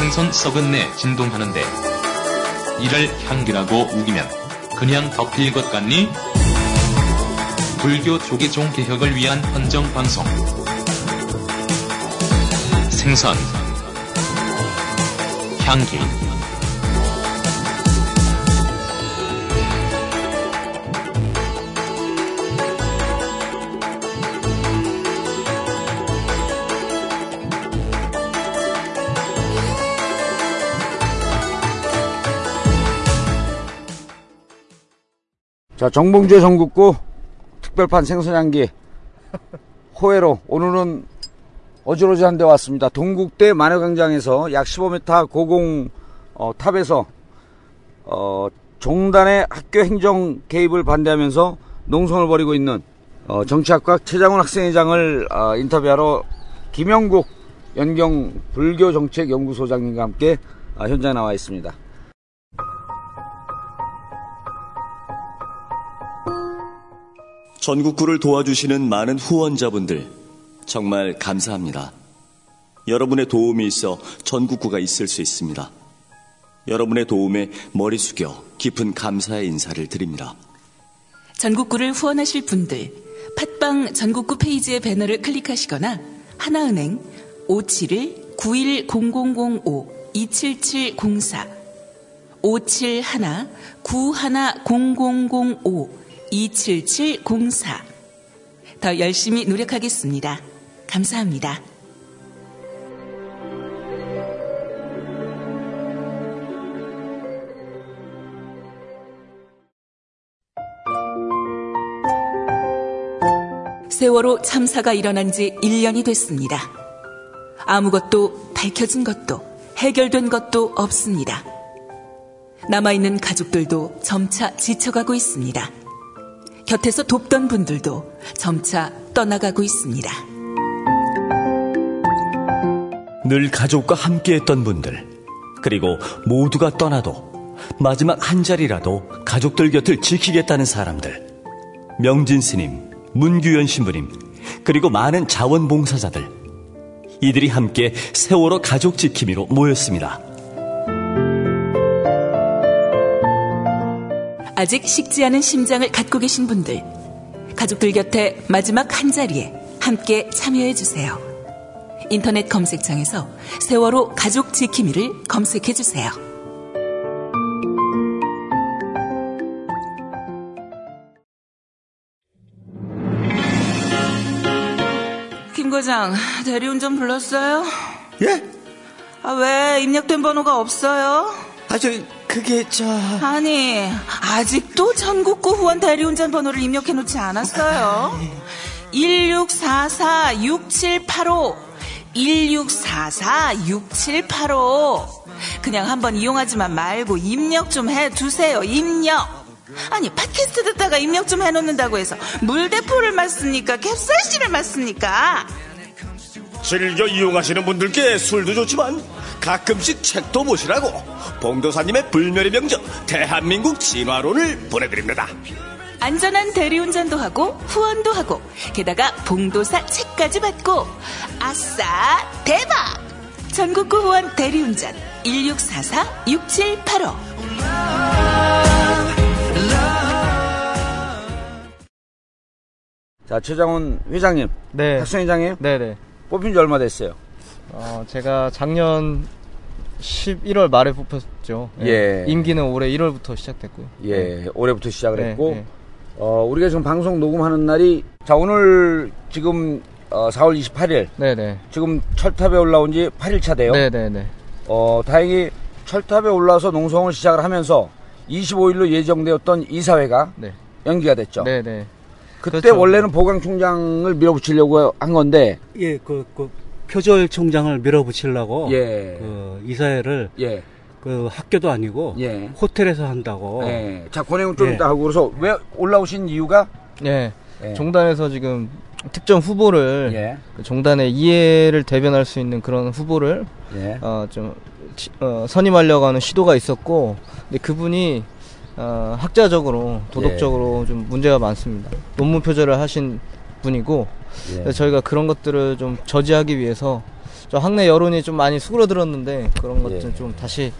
생선 썩은 내 진동하는데 이를 향기라고 우기면 그냥 덮일 것 같니? 불교 조계종 개혁을 위한 헌정 방송. 생선. 향기 자, 정봉주의 전국구 특별판 생선향기 호회로 오늘은 어지러지한 데 왔습니다. 동국대 마녀광장에서 약 15m 고공 어, 탑에서 어, 종단의 학교 행정 개입을 반대하면서 농성을 벌이고 있는 어, 정치학과 최장훈 학생회장을 어, 인터뷰하러 김영국 연경 불교정책연구소장님과 함께 어, 현장에 나와 있습니다. 전국구를 도와주시는 많은 후원자분들 정말 감사합니다. 여러분의 도움이 있어 전국구가 있을 수 있습니다. 여러분의 도움에 머리 숙여 깊은 감사의 인사를 드립니다. 전국구를 후원하실 분들 팟빵 전국구 페이지의 배너를 클릭하시거나 하나은행 571-910005-27704 571-910005 27704. 더 열심히 노력하겠습니다. 감사합니다. 세월호 참사가 일어난 지 1년이 됐습니다. 아무것도 밝혀진 것도 해결된 것도 없습니다. 남아있는 가족들도 점차 지쳐가고 있습니다. 곁에서 돕던 분들도 점차 떠나가고 있습니다. 늘 가족과 함께했던 분들, 그리고 모두가 떠나도 마지막 한 자리라도 가족들 곁을 지키겠다는 사람들, 명진 스님, 문규현 신부님, 그리고 많은 자원봉사자들, 이들이 함께 세월호 가족 지킴이로 모였습니다. 아직 식지 않은 심장을 갖고 계신 분들, 가족들 곁에 마지막 한 자리에 함께 참여해 주세요. 인터넷 검색창에서 세월호 가족 지킴이를 검색해 주세요. 김 과장, 대리운전 불렀어요? 예? 아, 왜 입력된 번호가 없어요? 아, 저, 그게, 저. 아니, 아직도 전국구 후원 대리운전 번호를 입력해 놓지 않았어요. 1644-6785. 1644-6785. 그냥 한번 이용하지만 말고 입력 좀 해 두세요, 입력. 아니, 팟캐스트 듣다가 입력 좀 해놓는다고 해서 물대포를 맞습니까? 캡사이신을 맞습니까? 즐겨 이용하시는 분들께 술도 좋지만 가끔씩 책도 보시라고 봉도사님의 불멸의 명작 대한민국 진화론을 보내드립니다. 안전한 대리운전도 하고 후원도 하고 게다가 봉도사 책까지 받고 아싸 대박 전국구 후원 대리운전 1644-6785 자, 최장훈 회장님. 네. 학생회장이에요? 네네. 뽑힌 지 얼마 됐어요? 어, 제가 작년 11월 말에 뽑혔죠. 예. 임기는 올해 1월부터 시작됐고요. 예, 올해부터 시작을 네, 했고, 네. 어, 우리가 지금 방송 녹음하는 날이, 자, 오늘 지금, 어, 4월 28일, 네네. 지금 철탑에 올라온 지 8일차 돼요. 네네네. 어, 다행히 철탑에 올라서 농성을 시작을 하면서 25일로 예정되었던 이사회가 네. 연기가 됐죠. 네네. 그때 그렇죠. 원래는 보강총장을 밀어붙이려고 한 건데, 예, 그, 그 표절 총장을 밀어붙이려고 예, 그 이사회를 예, 그 학교도 아니고 예. 호텔에서 한다고. 예. 자, 그 내용 좀 예. 이따 하고 그래서 왜 올라오신 이유가? 네. 예. 종단에서 지금 특정 후보를 예, 그 종단의 이해를 대변할 수 있는 그런 후보를 예, 어, 좀 치- 어, 선임하려고 하는 시도가 있었고, 근데 그분이 어, 학자적으로 예. 도덕적으로 좀 문제가 많습니다. 논문 표절을 하신 분이고 예. 저희가 그런 것들을 좀 저지하기 위해서 좀 학내 여론이 좀 많이 수그러들었는데 그런 것들 예. 좀 다시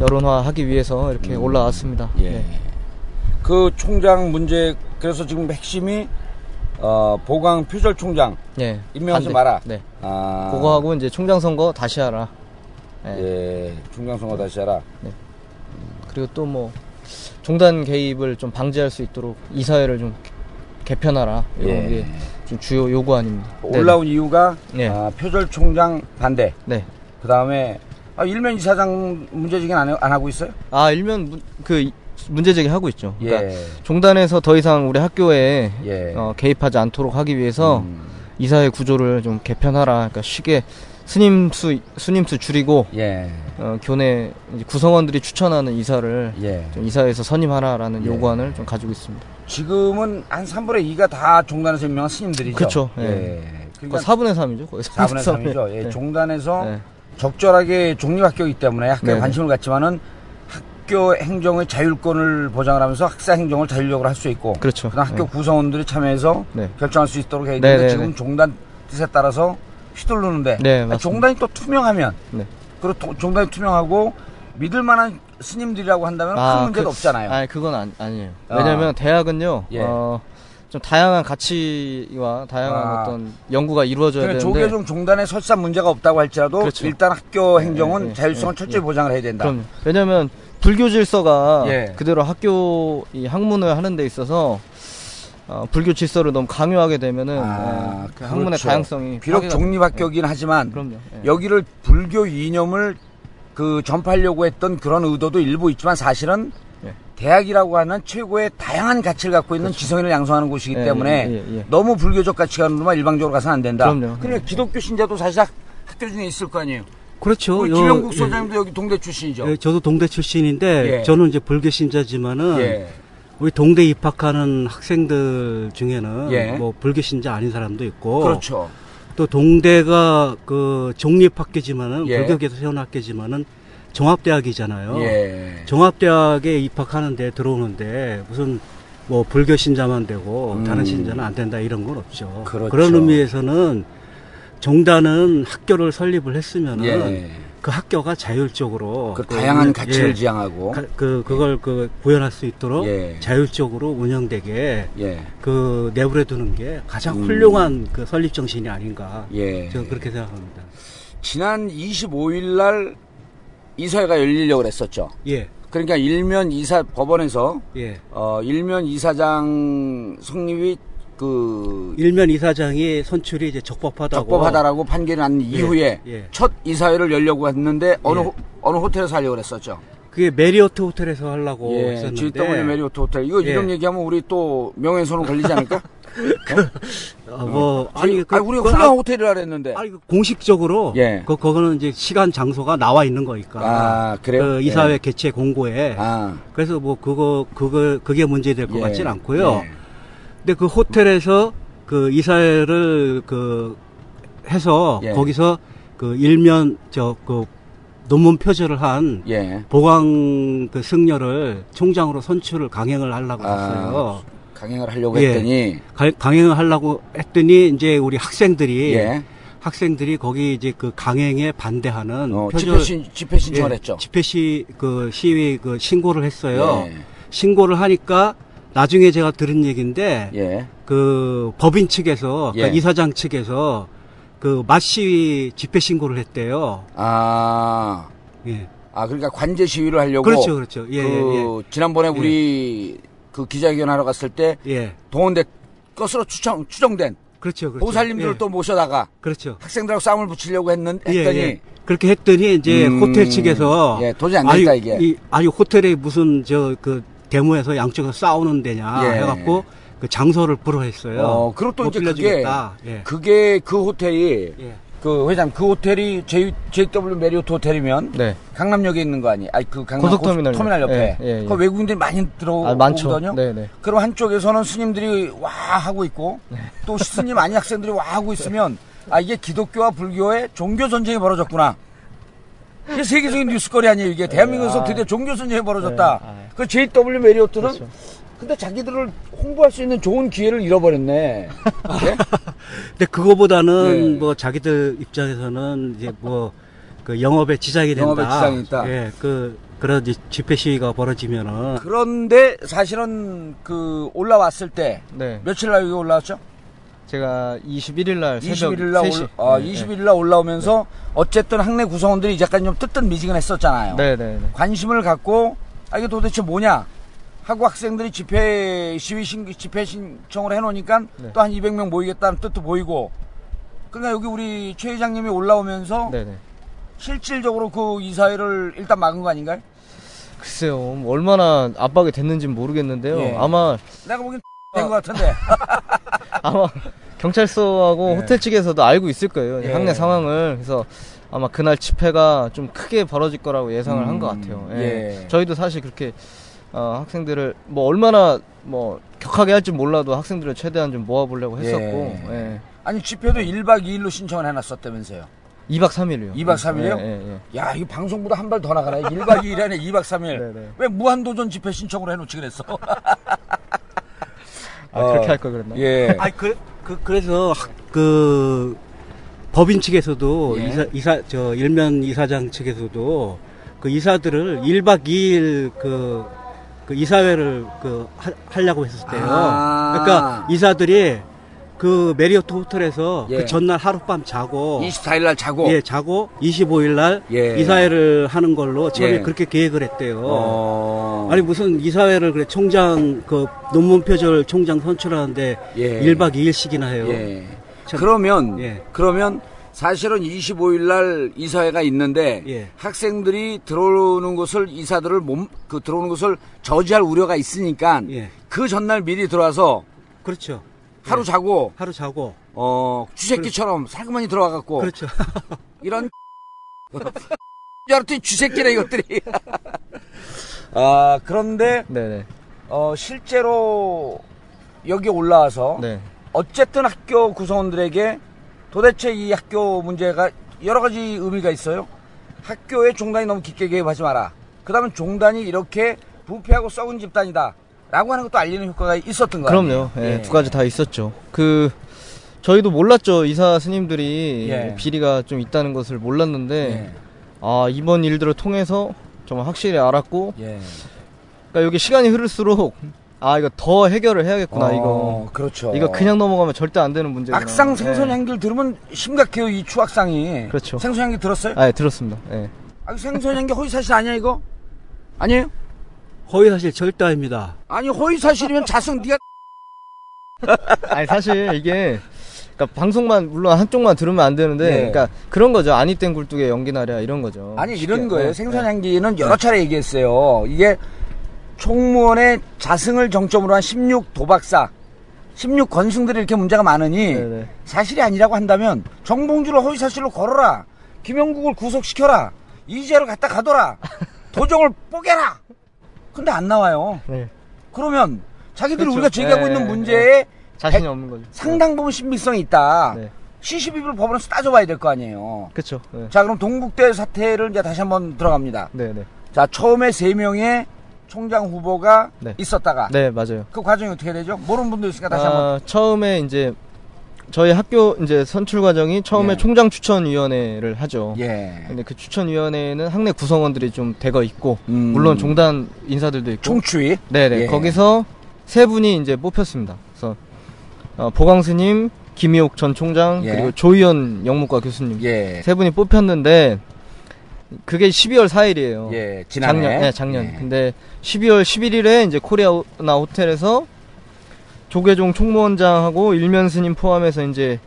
여론화하기 위해서 이렇게 올라왔습니다. 예. 네. 그 총장 문제 그래서 지금 핵심이 어, 보강 표절 총장 예. 임명하지 반대. 마라. 네. 아, 그거하고 이제 총장 선거 다시 하라. 예. 예, 총장 선거 다시 하라. 그리고 또뭐 종단 개입을 좀 방지할 수 있도록 이 사회를 좀 개편하라. 이런 예. 게 좀 주요 요구안입니다. 네. 올라온 이유가 네. 아, 표절 총장 반대. 네. 그 다음에 아, 일면 이사장 문제 제기 안, 해- 안 하고 있어요? 아 일면 문- 그 이- 문제 제기 하고 있죠. 그러니까 예. 종단에서 더 이상 우리 학교에 예. 어, 개입하지 않도록 하기 위해서 음, 이사회 구조를 좀 개편하라. 그러니까 쉽게 스님 수 스님 수 줄이고 예. 어, 교내 이제 구성원들이 추천하는 이사를 예. 좀 이사회에서 선임하라라는 예. 요구안을 좀 가지고 있습니다. 지금은 한 3분의 2가 다 종단에서 임명한 스님들이죠. 그쵸, 예. 예. 그러니까 4분의 3이죠. 거의 4분의 3이죠. 예, 네. 종단에서 네. 적절하게 종립학교이기 때문에 학교에 네네. 관심을 갖지만은 학교 행정의 자율권을 보장을 하면서 학사 행정을 자율적으로 할 수 있고 그렇죠. 그다음 학교 네. 구성원들이 참여해서 네. 결정할 수 있도록 해 있는데 네네네. 지금 종단 뜻에 따라서 휘둘르는데 네, 아니, 맞습니다. 종단이 또 투명하면 네. 그리고 도- 종단이 투명하고 믿을 만한 스님들이라고 한다면 큰 문제도 그- 없잖아요. 아니 그건 아니, 아니에요. 아. 왜냐하면 대학은요. 예. 어, 좀 다양한 가치와 다양한 아. 어떤 연구가 이루어져야 그러니까 되는데 조계종 종단에 설사 문제가 없다고 할지라도 그렇죠. 일단 학교 행정은 예, 예, 자율성을 예, 철저히 예. 보장을 해야 된다. 그럼 왜냐하면 불교 질서가 예. 그대로 학교 이 학문을 하는 데 있어서 어, 불교 질서를 너무 강요하게 되면은 아, 예, 그 학문의 그렇죠. 다양성이 비록 종립학교긴 예, 하지만 그럼요. 예. 여기를 불교 이념을 그 전파하려고 했던 그런 의도도 일부 있지만 사실은 예. 대학이라고 하는 최고의 다양한 가치를 갖고 있는 지성인을 양성하는 곳이기 그렇죠. 예, 때문에 예, 예, 예. 너무 불교적 가치관으로만 일방적으로 가서는 안 된다. 그럼요. 그러니까 기독교 신자도 사실 학- 학교 중에 있을 거 아니에요. 그렇죠. 우리 김영국 예. 소장님도 여기 동대 출신이죠. 예, 저도 동대 출신인데 예. 저는 이제 불교 신자지만은 예. 우리 동대 입학하는 학생들 중에는 예. 뭐 불교 신자 아닌 사람도 있고 그렇죠. 또 동대가 그 종립학교지만은 예. 불교계에서 세운 학교지만은 종합대학이잖아요. 예. 종합대학에 입학하는데 들어오는데 무슨 뭐 불교 신자만 되고 음. 다른 신자는 안 된다 이런 건 없죠. 그렇죠. 런 의미에서는 종단은 학교를 설립을 했으면은 예. 그 학교가 자율적으로 그그 다양한 운- 가치를 예, 지향하고 가- 그 그걸 그 구현할 수 있도록 예. 자율적으로 운영되게 예. 그 내버려 두는 게 가장 음. 훌륭한 그 설립 정신이 아닌가 예. 저는 그렇게 생각합니다. 지난 25일 날 이사회가 열리려고 그랬었죠. 예, 그러니까 일면 이사 법원에서 예. 어 일면 이사장 성립이 그 일면 이사장이 선출이 이제 적법하다고 적법하다라고 판결이 난 이후에 예. 첫 이사회를 열려고 했는데 어느 예. 호, 어느 호텔에서 하려고 그랬었죠. 그게 메리어트 호텔에서 하려고 예, 했었는데 JW 메리어트 호텔. 이거 예. 이름 얘기하면 우리 또 명예훼손은 걸리지 않을까? 어, 뭐 아니, 아니 그 아니 우리가 훌륭한 아- 호텔이라 그랬는데. 아니 그 공식적으로 예. 그 그거는 이제 시간 장소가 나와 있는 거니까. 아, 그래요? 그 이사회 예. 개최 공고에. 아, 그래서 뭐 그거 그거 그게 문제 될 것 예, 같진 않고요. 예. 근데 그 호텔에서 그 이사회를 그 해서 예. 거기서 그 일면 저그 논문 표절을 한 예. 보강 그 승려를 총장으로 선출을 강행을 하려고 아, 했어요. 강행을 하려고 예. 했더니 가- 강행을 하려고 했더니 이제 우리 학생들이 예. 학생들이 거기 이제 그 강행에 반대하는 어, 표절- 집회 신 집회 신청을 예, 했죠. 집회 시, 그 시위 그 신고를 했어요. 예. 신고를 하니까 나중에 제가 들은 얘기인데 예. 그 법인 측에서 예. 그러니까 이사장 측에서 그 맞시위 집회 신고를 했대요. 아. 예. 아, 그러니까 관제 시위를 하려고. 그렇죠, 그렇죠. 예, 그 예, 지난번에 우리 그 기자회견 하러 갔을 때 예. 예. 동원대 것으로 추정, 추정된 그렇죠, 그렇죠. 보살님들을 예. 또 모셔다가 그렇죠. 학생들하고 싸움을 붙이려고 했는, 예, 했더니 예. 그렇게 했더니 이제 음, 호텔 측에서 예, 도저히 안 되겠다, 아니, 이게. 이, 아니 호텔에 무슨 저 그 데모에서 양쪽에서 싸우는 데냐 예. 해갖고 그 장소를 불허했어요. 어, 그리고 또못 이제 그게 빌려주겠다. 예. 그게 그 호텔이 예. 그 회장 그 호텔이 J, JW 메리오트 호텔이면 네. 강남역에 있는 거 아니? 아니 그 강남 고속터미널 고속- 터미널 옆에. 예, 예, 예. 그 외국인들이 많이 아. 들어오거든요. 네, 네. 그럼 한쪽에서는 스님들이 와 하고 있고 또 스님 아니 학생들이 와 하고 있으면 아 이게 기독교와 불교의 종교 전쟁이 벌어졌구나. 이게 세계적인 뉴스거리 아니에요 이게 대한민국에서 아. 드디어 종교 전쟁이 벌어졌다. 네, 아. 그 JW 메리오트는 그렇죠. 근데 자기들을 홍보할 수 있는 좋은 기회를 잃어버렸네. 예? 근데 그거보다는 예. 뭐 자기들 입장에서는 이제 뭐 그 영업에 지장이 된다. 영업에 지장이 있다. 예, 그 그런 집회 시위가 벌어지면은 그런데 사실은 그 올라왔을 때 네. 며칠 날 여기 올라왔죠? 제가 21일 날 새벽 21일 날 3시. 올, 아, 네, 21일 날 올라오면서 어쨌든 학내 구성원들이 약간 좀 뜨뜻미지근했었잖아요. 네, 네, 네. 관심을 갖고 아 이게 도대체 뭐냐 하고 학생들이 집회 시위 신 집회 신청을 해 놓으니까 네. 또한 200명 모이겠다는 뜻도 보이고 그러니까 여기 우리 최 회장님이 올라오면서 네, 네. 실질적으로 그 이사회를 일단 막은 거 아닌가요? 글쎄요. 뭐 얼마나 압박이 됐는지는 모르겠는데요. 예. 아마 내가 보기엔 된것 같은데 아마 경찰서하고 예. 호텔 측에서도 알고 있을 거예요. 예. 학내 상황을. 그래서 아마 그날 집회가 좀 크게 벌어질 거라고 예상을 한것 음, 같아요. 예. 예. 저희도 사실 그렇게 어, 학생들을 뭐 얼마나 뭐 격하게 할지 몰라도 학생들을 최대한 좀 모아보려고 했었고 예. 예. 아니 집회도 1박 2일로 신청을 해놨었다면서요 2박 3일이요. 2박 3일이요? 예, 예, 예. 야, 이 방송보다 한 발 더 나가네. 1박 2일 안에 2박 3일. 네네. 왜 무한도전 집회 신청으로 해놓지 그랬어? 아, 그렇게 할 걸 그랬나? 예. 아니 그, 그 그래서 학- 그 법인 측에서도 예. 이사 이사 저 일면 이사장 측에서도 그 이사들을 1박 2일 그, 그 이사회를 그 하, 하려고 했을 때요. 아. 그러니까 이사들이 그 메리어트 호텔에서 예. 그 전날 하룻밤 자고 24일 날 자고. 예, 자고 25일 날 예. 이사회를 하는 걸로 처음에 예. 그렇게 계획을 했대요. 어. 아니 무슨 이사회를 그래 총장 그 논문 표절 총장 선출하는데 예. 1박 2일씩이나 해요. 예. 참- 그러면 예. 그러면 사실은 25일 날 이사회가 있는데 예. 학생들이 들어오는 것을 이사들을 몸 그 들어오는 것을 저지할 우려가 있으니까 예. 그 전날 미리 들어와서 그렇죠. 하루 예. 자고 하루 자고 어 쥐새끼처럼 살그머니 들어와 갖고 그렇죠. 이런 여하튼 쥐새끼네 이것들이. 아 그런데 네네. 어, 실제로 여기 올라와서 네. 어쨌든 학교 구성원들에게 도대체 이 학교 문제가 여러 가지 의미가 있어요. 학교에 종단이 너무 깊게 개입하지 마라. 그 다음에 종단이 이렇게 부패하고 썩은 집단이다. 라고 하는 것도 알리는 효과가 있었던 거예요. 그럼요. 예, 두 가지 다 있었죠. 그 저희도 몰랐죠. 이사 스님들이 예. 비리가 좀 있다는 것을 몰랐는데 예. 아 이번 일들을 통해서 정말 확실히 알았고 예. 그러니까 여기 시간이 흐를수록 아 이거 더 해결을 해야겠구나 어, 이거 그렇죠. 이거 그냥 넘어가면 절대 안 되는 문제구나. 악상 예. 생선 향기를 들으면 심각해요, 이 추악상이. 그렇죠. 생선 향기 들었어요? 아, 예, 들었습니다. 예. 아, 생선 향기 허위사실 아니야, 이거? 아니에요? 허위 사실 절대 아닙니다. 아니, 허위사실이면 자승, 네가 아니 사실 이게 그러니까 방송만 물론 한쪽만 들으면 안 되는데 예. 그러니까 그런 거죠. 아니 땐 굴뚝에 연기 나랴 이런 거죠. 아니 쉽게. 이런 거예요. 예, 생선향기는 여러 차례 얘기했어요. 이게 총무원의 자승을 정점으로 한 16 도박사, 16 건승들이 이렇게 문제가 많으니 네네. 사실이 아니라고 한다면 정봉주를 허위사실로 걸어라. 김영국을 구속시켜라. 이재를 갖다 가둬라. 도정을 뽀개라. 근데 안 나와요. 네. 그러면 자기들이 그렇죠. 우리가 제기하고 예, 있는 예, 문제에 자신이 없는 거죠. 상당 부분 신빙성이 있다. 네. 시시비비를 법원에서 따져봐야 될 거 아니에요. 그렇죠. 네. 자, 그럼 동국대 사태를 이제 다시 한번 들어갑니다. 네, 네. 자, 처음에 세 명의 총장 후보가 네. 있었다가 네, 맞아요. 그 과정이 어떻게 되죠? 모르는 분도 있으니까 다시 한번. 아, 처음에 이제 저희 학교 이제 선출 과정이 처음에 예. 총장 추천위원회를 하죠. 예. 근데 그 추천위원회에는 학내 구성원들이 좀 대거 있고 음. 물론 종단 인사들도 있고 총추위. 네네 예. 거기서 세 분이 이제 뽑혔습니다. 그래서 어, 보광스님, 김희옥 전 총장 예. 그리고 조희연 영문과 교수님 예. 세 분이 뽑혔는데 그게 12월 4일이에요. 예. 지난해. 작년, 네, 작년. 예. 근데 12월 11일에 이제 코리아나 호텔에서 조계종 총무원장하고 일면 스님 포함해서 이제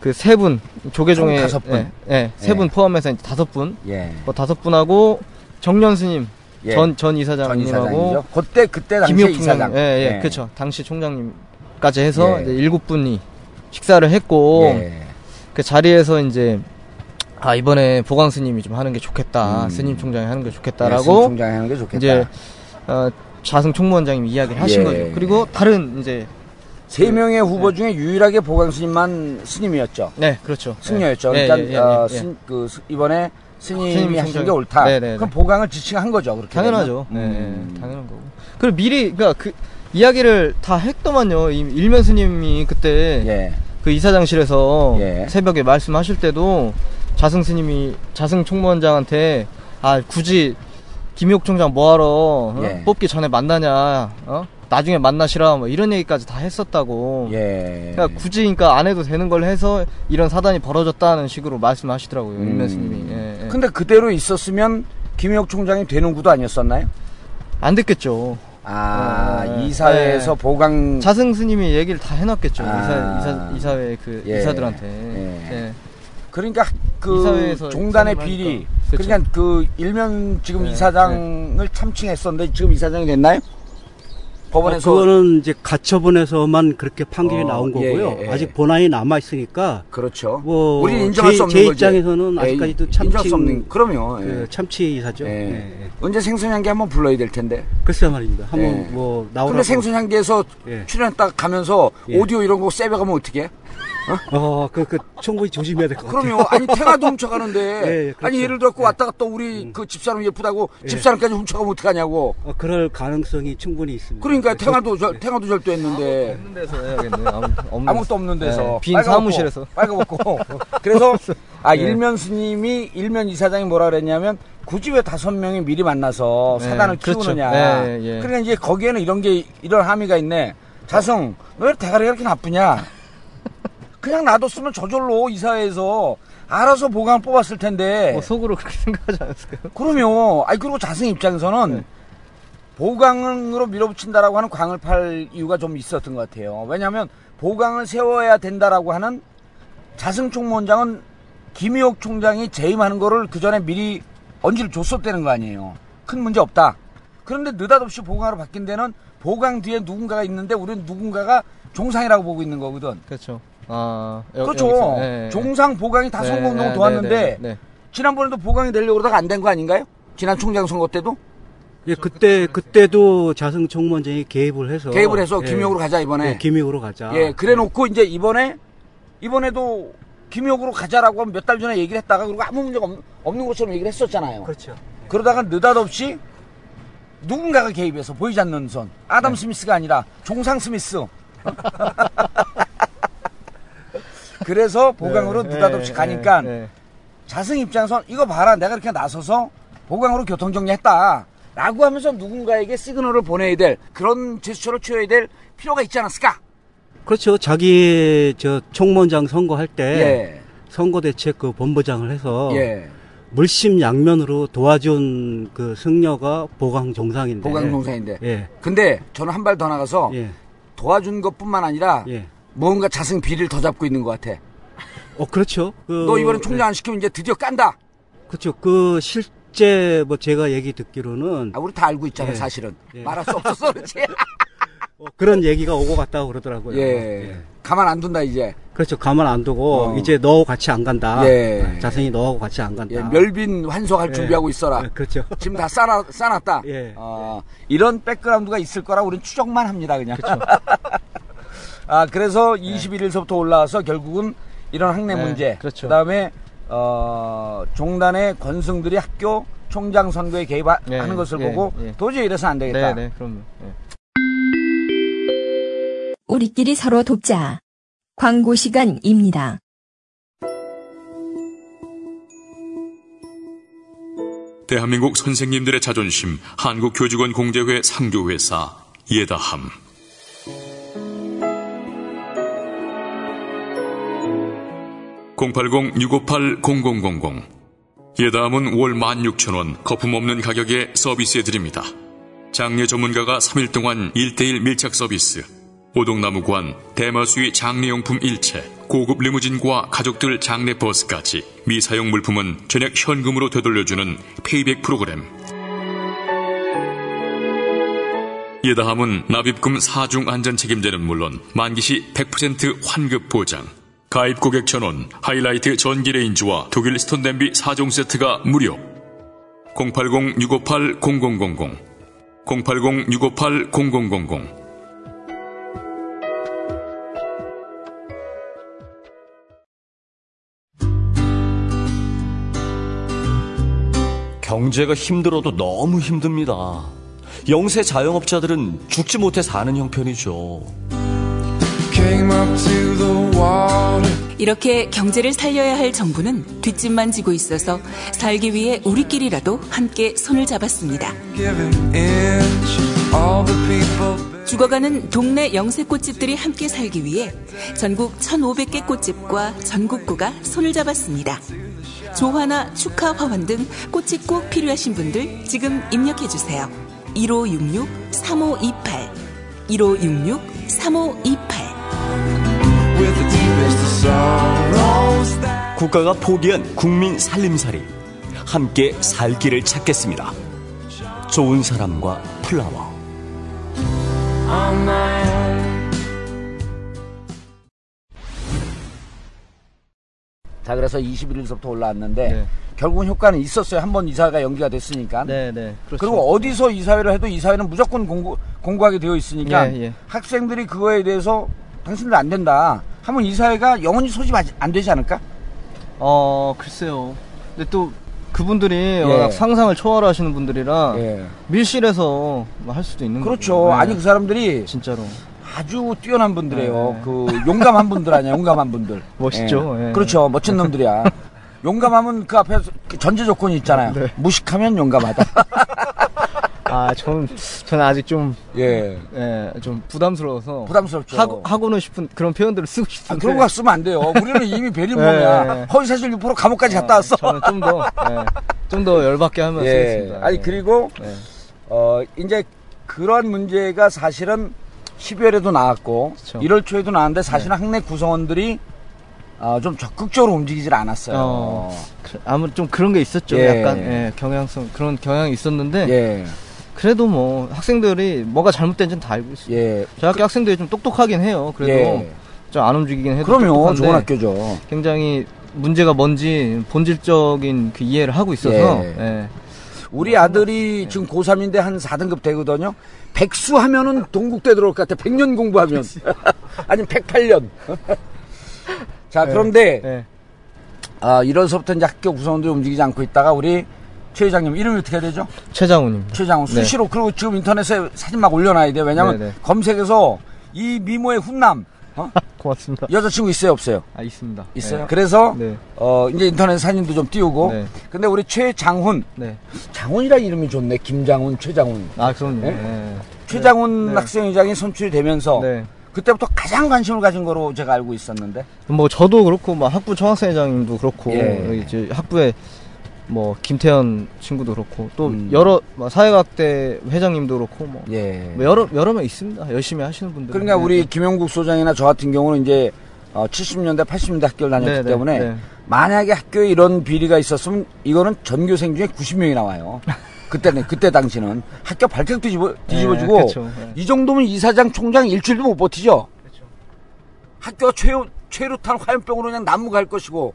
그 세 분, 조계종의 총 다섯 분. 예, 예, 세분 예. 포함해서 이제 다섯 분, 예. 뭐 다섯 분하고 정년 스님 예. 전, 전전 이사장님하고. 그때 그때 당시 김희옥 이사장. 예, 예, 그렇죠. 당시 총장님까지 해서 예. 이제 일곱 분이 식사를 했고 예. 그 자리에서 이제 아 이번에 보광 스님이 좀 하는 게 좋겠다, 음. 스님 총장이 하는 게 예, 좋겠다라고 총장이 하는 게 좋겠다. 이제 어, 자승 총무원장님이 이야기를 하신 예. 거죠. 그리고 다른 이제 세 명의 후보 중에 유일하게 보광스님만 스님이었죠. 네 그렇죠. 승려였죠. 예, 그러니까 예, 예, 어, 예, 예. 스- 그 스- 이번에 스님이 스님 하신. 게 옳다. 네, 네, 그럼 네. 보강을 지칭한 거죠. 그렇게 당연하죠. 네, 음. 네, 당연한 거고. 그리고 미리 그러니까 그 이야기를 다 했더만요. 이 일면 스님이 그때 예. 그 이사장실에서 예. 새벽에 말씀하실 때도 자승 스님이 자승 총무원장한테 아 굳이 김희옥 총장 뭐하러 어? 예. 뽑기 전에 만나냐 어? 나중에 만나시라 뭐 이런 얘기까지 다 했었다고 예. 그러니까 굳이 그러니까 안 해도 되는 걸 해서 이런 사단이 벌어졌다는 식으로 말씀하시더라고요 음. 일면 스님이 예, 예. 근데 그대로 있었으면 김혁 총장이 되는 구도 아니었었나요? 안 됐겠죠 아, 어, 이사회에서 네. 보강 자승 스님이 얘기를 다 해놨겠죠 아. 이사, 이사, 이사회 그 예. 이사들한테 예. 예. 그러니까 그 종단의 비리. 그쵸. 그러니까 그 일면 지금 네, 이사장을 참칭했었는데 지금 이사장이 됐나요? 법원에서 어, 그거는 이제 가처분에서만 그렇게 판결이 어, 나온 예, 거고요. 예, 예. 아직 본안이 남아 있으니까 그렇죠. 뭐 우리는 인정할 제- 수 없는 제 거지. 입장에서는 예, 아직까지도 인정할 수 참칭- 없는 그럼요. 예. 그 참치 이사죠. 예. 예, 예. 언제 생선향기 한번 불러야 될 텐데. 글쎄 말입니다. 한번 예. 뭐 나오라고. 근데 생선향기에서 예. 출연했다 가면서 예. 오디오 이런 거 세배 가면 어떻게? 어, 그, 그, 충분히 조심해야 될 것 같아요. 그럼요. 아니 태가도 훔쳐가는데. 예, 예, 그렇죠. 아니 예를 들어 고 예. 왔다 갔다 우리 그 집사람 예쁘다고 예. 집사람까지 훔쳐가면 어떡하냐고. 어, 그럴 가능성이 충분히 있습니다. 그러니까 저- 태가도 저, 예. 태가도 절도했는데. 없는 데서 해야겠네 아무, 없는 아무것도 없는 데서 예, 빈 빨가벗고, 사무실에서 빨가벗고 그래서 아 예. 일면 스님이 일면 이사장이 뭐라 그랬냐면 굳이 왜 다섯 명이 미리 만나서 네, 사단을 그렇죠. 키우느냐 예, 예. 그러니까 이제 거기에는 이런 게 이런 함의가 있네 자성 너 왜 대가리가 이렇게 나쁘냐 그냥 놔뒀으면 저절로 이사회에서 알아서 보강 뽑았을 텐데 뭐 속으로 그렇게 생각하지 않았을까요? 그러면 아니 그리고 자승 입장에서는 네. 보강으로 밀어붙인다라고 하는 광을 팔 이유가 좀 있었던 것 같아요. 왜냐하면 보강을 세워야 된다라고 하는 자승 총무원장은 김희옥 총장이 재임하는 거를 그 전에 미리 언지를 줬었다는 거 아니에요. 큰 문제 없다. 그런데 느닷없이 보강으로 바뀐 데는 보강 뒤에 누군가가 있는데 우리는 누군가가 종상이라고 보고 있는 거거든. 그렇죠. 아, 여- 그렇죠. 예. 종상 보강이 다 네, 선거 운동을 네, 도왔는데 네, 네, 네. 지난번에도 보강이 되려고 그러다가 안 된 거 아닌가요? 지난 총장 선거 때도 예, 그때, 그때도 자승 총무원장이 개입을 해서. 개입을 해서 예, 김용으로 가자 이번에. 예, 김용으로 가자. 예, 그래 놓고 이제 이번에 이번에도 김용으로 가자라고 몇달 전에 얘기를 했다가 그리고 아무 문제가 없, 없는 것처럼 얘기를 했었잖아요. 그렇죠. 그러다가 느닷없이 누군가가 개입해서 보이지 않는 손. 아담 스미스가 아니라 종상 스미스. 그래서 보강으로 네, 느닷없이 네, 가니까 네, 네. 자승 입장에선 이거 봐라 내가 이렇게 나서서 보강으로 교통정리했다 라고 하면서 누군가에게 시그널을 보내야 될 그런 제스처를 취해야 될 필요가 있지 않았을까 그렇죠. 자기, 저, 총무원장 선거할 때. 예. 선거대책 그 본부장을 해서. 예. 물심 양면으로 도와준 그 승려가 보강 정상인데. 보강 동상인데 예. 근데 저는 한 발 더 나가서 예. 도와준 것뿐만 아니라 예. 뭔가 자승 비리를 더 잡고 있는 것 같아 어, 그렇죠. 그, 너 이번에 총장 안 시키면 이제 드디어 깐다 그렇죠. 그 실제 뭐 제가 얘기 듣기로는 아, 우리 다 알고 있잖아 예. 사실은 예. 말할 수 없어서 그렇지 어, 그런 얘기가 오고 갔다고 그러더라고요. 예. 가만 안 둔다 이제 그렇죠. 가만 안 두고 어. 이제 너하고 같이 안 간다. 예. 자신이 너하고 같이 안 간다. 예, 멸빈 환속할 예. 준비하고 있어라 예, 그렇죠. 지금 다 싸놔, 싸놨다. 예. 어, 이런 백그라운드가 있을 거라 우리는 추정만 합니다, 그냥. 아, 그래서 21일서부터 올라와서 결국은 이런 학내 네, 문제. 그렇죠. 다음에 어, 종단의 권승들이 학교 총장 선거에 개입하는 예, 것을 예, 보고 예. 도저히 이래서 안 되겠다. 네, 네, 그럼요. 예. 우리끼리 서로 돕자. 광고 시간입니다. 대한민국 선생님들의 자존심 한국교직원 공제회 상교회사 예다함 (080-658-0000) 예다함은 월 16,000원 거품 없는 가격에 서비스해 드립니다. 장례 전문가가 3일 동안 1대1 밀착 서비스 오동나무관, 대마수의 장례용품 일체, 고급 리무진과 가족들 장례 버스까지 미사용 물품은 전액 현금으로 되돌려주는 페이백 프로그램. 예다함은 납입금 4중 안전 책임제는 물론 만기시 100% 환급 보장. 가입 고객 전원, 하이라이트 전기 레인지와 독일 스톤 냄비 4종 세트가 무료. 080-658-0000 080-658-0000 경제가 힘들어도 너무 힘듭니다. 영세 자영업자들은 죽지 못해 사는 형편이죠. 이렇게 경제를 살려야 할 정부는 뒷짐만 지고 있어서 살기 위해 우리끼리라도 함께 손을 잡았습니다. 죽어가는 동네 영세 꽃집들이 함께 살기 위해 전국 1,500개 꽃집과 전국구가 손을 잡았습니다. 조화나 축하 화환 등 꽃이 꼭 필요하신 분들 지금 입력해 주세요. 1566-3528 1566-3528 국가가 포기한 국민 살림살이 함께 살 길을 찾겠습니다. 좋은 사람과 플라워. 자 그래서 21일서부터 올라왔는데 네. 결국은 효과는 있었어요. 한 번 이사가 연기가 됐으니까. 네, 네. 그렇죠. 그리고 어디서 이사회를 해도 이사회는 무조건 공고, 공고하게 되어 있으니까 예, 예. 학생들이 그거에 대해서 당신들 안 된다 하면 이사회가 영원히 소집 안 되지 않을까? 어, 글쎄요. 근데 또 그분들이 예. 상상을 초월하시는 분들이라 예. 밀실에서 뭐할 수도 있는 그렇죠. 거죠. 네. 아니 그 사람들이 진짜로. 아주 뛰어난 분들이에요. 네. 그 용감한 분들 아니야, 용감한 분들. 멋있죠. 예. 예. 그렇죠, 멋진 놈들이야. 용감하면 그 앞에 그 전제 조건이 있잖아요. 네. 무식하면 용감하다. 아, 전 저는 아직 좀 예. 예, 좀 부담스러워서 부담스럽죠. 하고 하고는 싶은 그런 표현들을 쓰고 아, 싶은데 그런 거 쓰면 안 돼요. 우리는 이미 베린몸이야. 예. 허위사실 유포로 감옥까지 갔다 왔어. 저는 좀더 예, 좀더 열받게 하면 예. 쓰겠습니다. 아니 예. 그리고 예. 어 이제 그런 문제가 사실은 12월에도 나왔고 그쵸. 1월 초에도 나왔는데 사실은 학내 구성원들이 어, 좀 적극적으로 움직이질 않았어요. 어, 그- 아무래도 좀 그런 게 있었죠. 예. 약간 예, 경향성 그런 경향이 있었는데 예. 그래도 뭐 학생들이 뭐가 잘못된지는 다 알고 있어요. 예. 저희 학교 학생들이 좀 똑똑하긴 해요. 그래도 예. 좀안 움직이긴 해도 그럼요. 똑똑한데 좋은 학교죠. 굉장히 문제가 뭔지 본질적인 그 이해를 하고 있어서 예. 예. 우리 아들이 지금 고3인데 한 4등급 되거든요. 백수 하면은 동국대 들어올 것 같아. 100년 공부하면. 아니면 108년. 자, 그런데, 예. 아, 1월서부터 이제 학교 구성원들이 움직이지 않고 있다가 우리 최 회장님 이름이 어떻게 되죠? 최장훈입니다. 최장훈. 네. 수시로. 그리고 지금 인터넷에 사진 막 올려놔야 돼요. 왜냐면 네, 네. 검색해서 이 미모의 훈남, 어? 고맙습니다. 여자친구 있어요, 없어요? 아 있습니다. 있어요. 예. 그래서, 네. 어, 이제 인터넷 사진도 좀 띄우고. 네. 근데 우리 최장훈. 네. 장훈이라는 이름이 좋네. 김장훈, 최장훈. 아 그럼요. 예? 예. 최장훈 네. 학생회장이 선출이 되면서 네. 그때부터 가장 관심을 가진 거로 제가 알고 있었는데 뭐 저도 그렇고 뭐 학부 청학생회장님도 그렇고 예. 이제 학부에 뭐 김태현 친구도 그렇고 또 음. 여러 뭐 사회과학대 회장님도 그렇고 뭐, 예. 뭐 여러 여러 명 있습니다. 열심히 하시는 분들. 그러니까 우리 김영국 소장이나 저 같은 경우는 이제 어, 70년대 80년대 학교를 다녔기 네, 네, 때문에 네. 만약에 학교에 이런 비리가 있었으면 이거는 전교생 중에 90명이 나와요. 그때는 그때 당시는 학교 발칵 뒤집어 네, 그쵸, 네. 이 정도면 이사장 총장 일주일도 못 버티죠. 학교가 최루 최루탄 화염병으로 그냥 나무 갈 것이고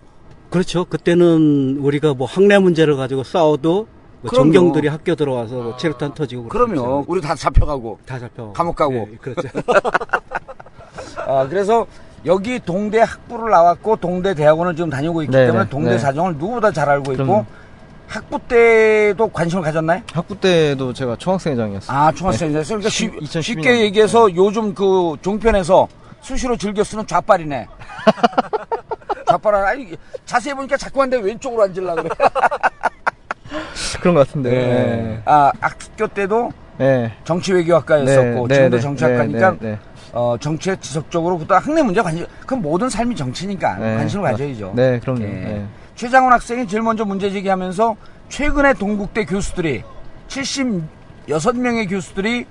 그렇죠. 그때는 우리가 뭐 학내 문제를 가지고 싸워도 뭐 그럼요. 전경들이 학교 들어와서 뭐 체류탄 터지고 그러면 그랬죠. 우리 다 잡혀가고 다 잡혀 감옥 가고. 예, 그렇죠. 아, 그래서 여기 동대 학부를 나왔고 동대 대학원을 지금 다니고 있기 네, 때문에 네, 동대 네. 사정을 누구보다 잘 알고 있고 그럼요. 학부 때도 관심을 가졌나요? 학부 때도 제가 청학생회장이었어요. 아, 중학생이었어요. 그러니까 쉽- 2012 쉽게 년. 얘기해서 요즘 그 종편에서 수시로 즐겨 쓰는 좌빨이네. 좌빨 아니 자세히 보니까 자꾸 한데 왼쪽으로 앉으려 그래. 그런 것 같은데. 네. 아, 학교 때도 예. 예. 정치외교학과였었고 네, 지금도 네, 정치학과니까 네, 네, 어, 정치에 지속적으로 그또 학내 문제 관심 그럼 모든 삶이 정치니까 네. 관심을 가져야죠. 네, 그럼요. 예. 예. 최장훈 학생이 제일 먼저 문제 제기하면서 최근에 동국대 교수들이 76명의 교수들이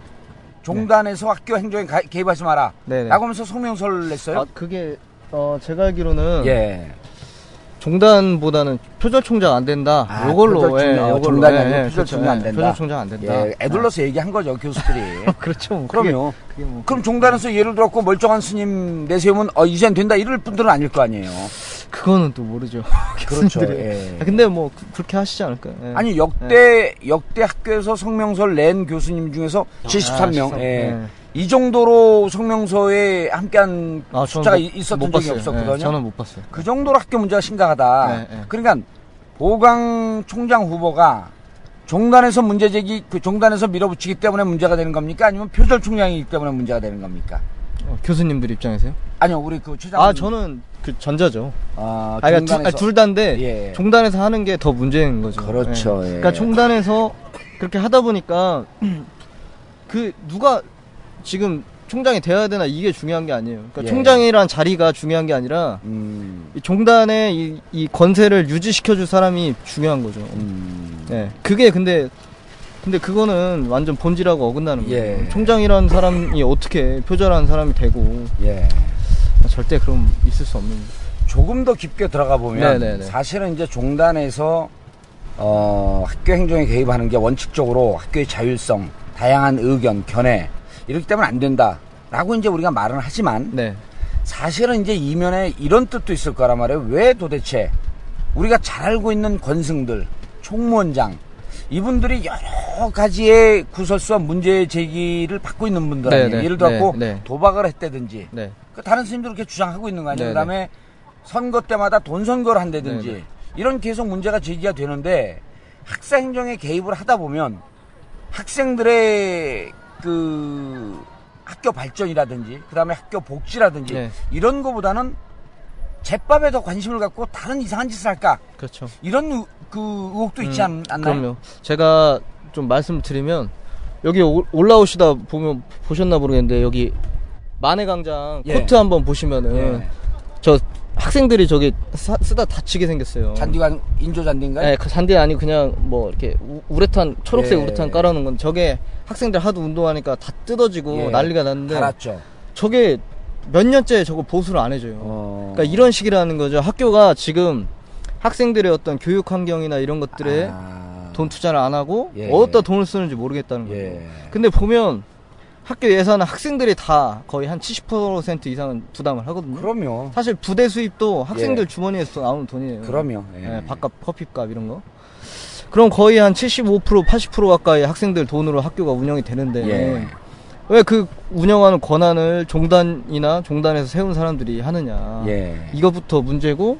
종단에서 학교 행정에 가- 개입하지 마라. 네, 네. 라고 하면서 성명서를 냈어요. 아, 그게 어 제가 알기로는 예. 종단보다는 표절총장 안 된다. 아, 요걸로 표절총장, 예, 어, 요걸로 종단이 예, 아니고 예, 표절총장 그렇죠. 안 예, 된다. 표절총장 안 된다. 예, 애둘러서 얘기한 거죠, 교수들이. 그렇죠. 뭐 그게- 그럼요. 그게 뭐 그럼 종단에서 예를 들었고 멀쩡한 스님 내세우면 어, 이젠 된다 이럴 분들은 아닐 거 아니에요. 그거는 또 모르죠. 그렇죠. 예. 아, 근데 뭐 그, 그렇게 하시지 않을까요? 예. 아니 역대 역대 학교에서 성명서를 낸 교수님 중에서 73명. 아, 예. 예. 이 정도로 성명서에 함께한 아, 숫자가 못- 이- 있었던 못 적이. 없었거든요. 예, 저는 못 봤어요. 그 정도로 학교 문제가 심각하다. 네, 네. 그러니까 보강 총장 후보가 종단에서 문제 제기, 그 종단에서 밀어붙이기 때문에 문제가 되는 겁니까? 아니면 표절 총량이기 때문에 문제가 되는 겁니까? 어, 교수님들 입장에서요? 아니요, 우리 그 최장. 아 저는 그 전자죠. 아, 아, 그러니까 종단에서- 둘 다인데 예. 종단에서 하는 게 더 문제인 거죠. 그렇죠, 예. 그러니까 종단에서 그렇게 하다 보니까 그 누가 지금 총장이 돼야 되나 이게 중요한 게 아니에요. 그러니까 예. 총장이란 자리가 중요한 게 아니라 음, 이 종단의 이, 이 권세를 유지시켜줄 사람이 중요한 거죠. 음. 예. 그게 근데 근데 그거는 완전 본질하고 어긋나는 거예요. 예. 총장이라는 사람이 어떻게 표절한 사람이 되고 예. 절대 그럼 있을 수 없는. 조금 더 깊게 들어가 보면 네네네. 사실은 이제 종단에서 어, 학교 행정에 개입하는 게 원칙적으로 학교의 자율성, 다양한 의견, 견해 이렇기 때문에 안 된다라고 이제 우리가 말은 하지만 네. 사실은 이제 이면에 이런 뜻도 있을 거란 말이에요. 왜 도대체 우리가 잘 알고 있는 권승들, 총무원장 이분들이 여러 가지의 구설수와 문제 제기를 받고 있는 분들 네. 네, 예를 들어서 네, 네. 도박을 했다든지 네. 그 다른 스님들 그렇게 주장하고 있는 거 아니에요. 네, 그다음에 선거 때마다 돈 선거를 한다든지 네, 네. 이런 계속 문제가 제기가 되는데 학사 행정에 개입을 하다 보면 학생들의 그 학교 발전이라든지 그다음에 학교 복지라든지 네. 이런 거보다는 제밥에 더 관심을 갖고 다른 이상한 짓을 할까 그렇죠. 이런 의- 그 의혹도 있지 않, 않나요? 그럼요. 제가 좀 말씀드리면 여기 올- 올라오시다 보면 보셨나 모르겠는데 여기 만해광장 예. 코트 한번 보시면은 예. 저 학생들이 저기 사- 쓰다 다치게 생겼어요. 잔디가 인조 잔디인가요? 네, 그 잔디 아니고 그냥 뭐 이렇게 우- 우레탄 초록색 예. 우레탄 깔아놓은 건 저게 학생들 하도 운동하니까 다 뜯어지고 예. 난리가 났는데 달았죠. 저게 몇 년째 저거 보수를 안 해줘요. 어. 그러니까 이런 식이라는 거죠. 학교가 지금 학생들의 어떤 교육 환경이나 이런 것들에 아. 돈 투자를 안 하고 예. 어디다 돈을 쓰는지 모르겠다는 거예요. 예. 근데 보면 학교 예산은 학생들이 다 거의 한 70% 이상은 부담을 하거든요. 그럼요. 사실 부대 수입도 학생들 예. 주머니에서 나오는 돈이에요. 그럼요. 예. 예, 밥값, 커피값 이런 거. 그럼 거의 한 75% 80% 가까이 학생들 돈으로 학교가 운영이 되는데 예. 왜그 운영하는 권한을 종단이나 종단에서 세운 사람들이 하느냐. 예. 이거부터 문제고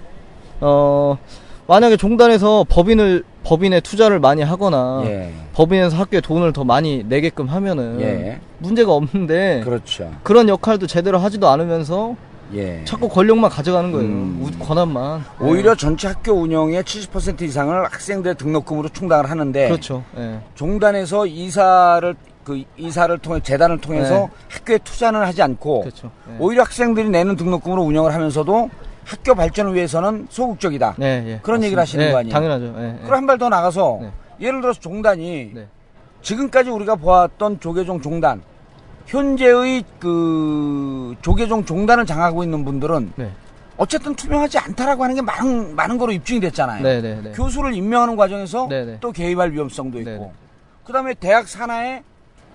어 만약에 종단에서 법인을 법인에 투자를 많이 하거나 예. 법인에서 학교에 돈을 더 많이 내게끔 하면은 예. 문제가 없는데 그렇죠. 그런 역할도 제대로 하지도 않으면서 예. 자꾸 권력만 가져가는 거예요. 음. 우- 권한만. 오히려 전체 학교 운영의 70% 이상을 학생들 등록금으로 충당을 하는데 그렇죠. 예. 종단에서 이사를 그 이사를 통해 재단을 통해서 네. 학교에 투자는 하지 않고 그렇죠. 예. 오히려 학생들이 내는 등록금으로 운영을 하면서도 학교 발전을 위해서는 소극적이다. 네, 예. 그런 얘기를 하시는 예, 거 아니에요? 당연하죠. 예, 예. 그럼 한 발 더 나가서 네. 예를 들어서 종단이 네. 지금까지 우리가 보았던 조계종 종단 현재의 그 조계종 종단을 장하고 있는 분들은 네. 어쨌든 투명하지 않다라고 하는 게 많은 많은 거로 입증이 됐잖아요. 네, 네, 네. 교수를 임명하는 과정에서 네, 네. 또 개입할 위험성도 있고, 네, 네. 그다음에 대학 산하에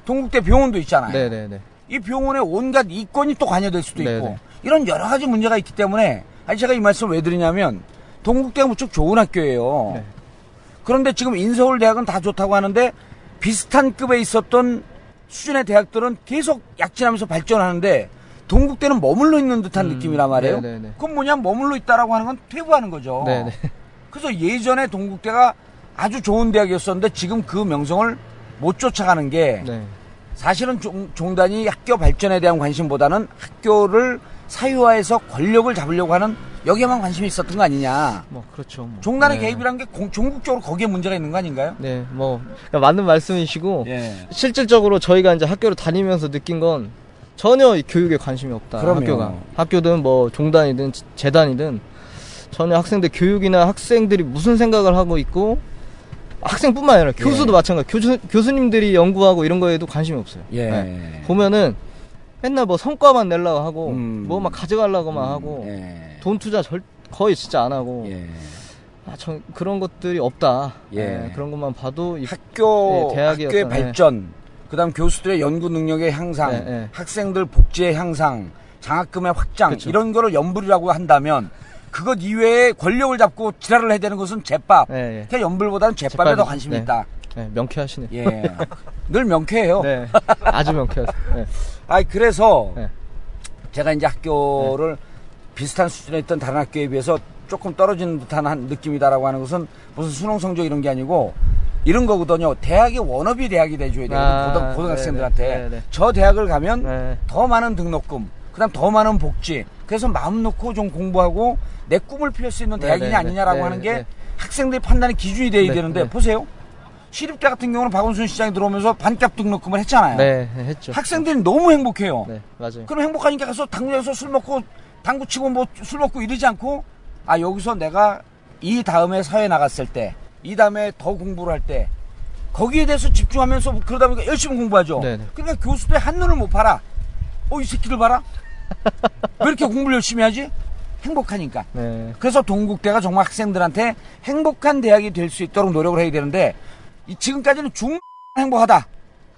동국대 병원도 있잖아요. 네, 네, 네. 이 병원에 온갖 이권이 또 관여될 수도 네, 있고 네. 이런 여러 가지 문제가 있기 때문에 아니 제가 이 말씀 왜 드리냐면 동국대가 무척 좋은 학교예요. 네. 그런데 지금 인서울 대학은 다 좋다고 하는데 비슷한 급에 있었던 수준의 대학들은 계속 약진하면서 발전하는데 동국대는 머물러 있는 듯한 느낌이란 말이에요. 네, 네, 네. 그럼 뭐냐 머물러 있다라고 하는 건 퇴보하는 거죠. 네, 네. 그래서 예전에 동국대가 아주 좋은 대학이었었는데 지금 그 명성을 못 쫓아가는 게 네. 사실은 종, 종단이 학교 발전에 대한 관심보다는 학교를 사유화해서 권력을 잡으려고 하는 여기에만 관심이 있었던 거 아니냐. 뭐 그렇죠. 뭐. 종단의 네. 개입이란 게 공- 전국적으로 거기에 문제가 있는 거 아닌가요? 네, 뭐 그러니까 맞는 말씀이시고 예. 실질적으로 저희가 이제 학교를 다니면서 느낀 건 전혀 이 교육에 관심이 없다. 그럼요. 학교가 학교든 뭐 종단이든 지- 재단이든 전혀 학생들 교육이나 학생들이 무슨 생각을 하고 있고 학생뿐만 아니라 교수도 마찬가지. 교수 교수님들이 연구하고 이런 거에도 관심이 없어요. 예. 네. 보면은 맨날 뭐 성과만 내려고 하고 음. 뭐막 가져가려고만 하고 예. 돈 투자 절 거의 진짜 안 하고 예. 아, 전 그런 것들이 없다. 예. 예, 그런 것만 봐도 이 학교 네, 대학의 학교의 어떤, 발전, 그다음 교수들의 연구 능력의 향상. 학생들 복지의 향상, 장학금의 확장 그쵸. 이런 거를 연불이라고 한다면 그것 이외에 권력을 잡고 지랄을 해야 되는 것은 제밥. 예, 예. 그러니까 연불보다는 제밥에 더. 관심이 네. 있다. 네, 명쾌하시네요. 예. 늘 명쾌해요. 네, 아주 명쾌하세요. 네. 아 그래서 네. 제가 이제 학교를 비슷한 수준에 있던 다른 학교에 비해서 조금 떨어지는 듯한 한 느낌이다라고 하는 것은 무슨 수능 성적 이런 게 아니고 이런 거거든요. 대학이 워너비 대학이 돼줘야 돼요. 아, 고등, 고등학생들한테. 네네, 네네. 저 대학을 가면 네. 더 많은 등록금, 그 다음 더 많은 복지. 그래서 마음 놓고 좀 공부하고 내 꿈을 피울 수 있는 네, 대학이냐 네, 아니냐라고 네, 하는 게 네. 학생들의 판단의 기준이 돼야 네, 되는데 네. 보세요. 시립대 같은 경우는 박원순 시장이 들어오면서 반값 등록금을 했잖아요. 네, 했죠. 학생들이 너무 행복해요. 네, 맞아요. 그럼 행복하니까 가서 당구장에서 술 먹고 당구 치고 뭐 술 먹고 이러지 않고 아 여기서 내가 이 다음에 사회 나갔을 때 이 다음에 더 공부를 할 때 거기에 대해서 집중하면서 뭐 그러다 보니까 열심히 공부하죠. 네네. 그러니까 교수들 한 눈을 못 팔아. 어 이 새끼들 봐라. 왜 이렇게 공부를 열심히 하지? 행복하니까. 네. 그래서 동국대가 정말 학생들한테 행복한 대학이 될 수 있도록 노력을 해야 되는데 이 지금까지는 중 행복하다.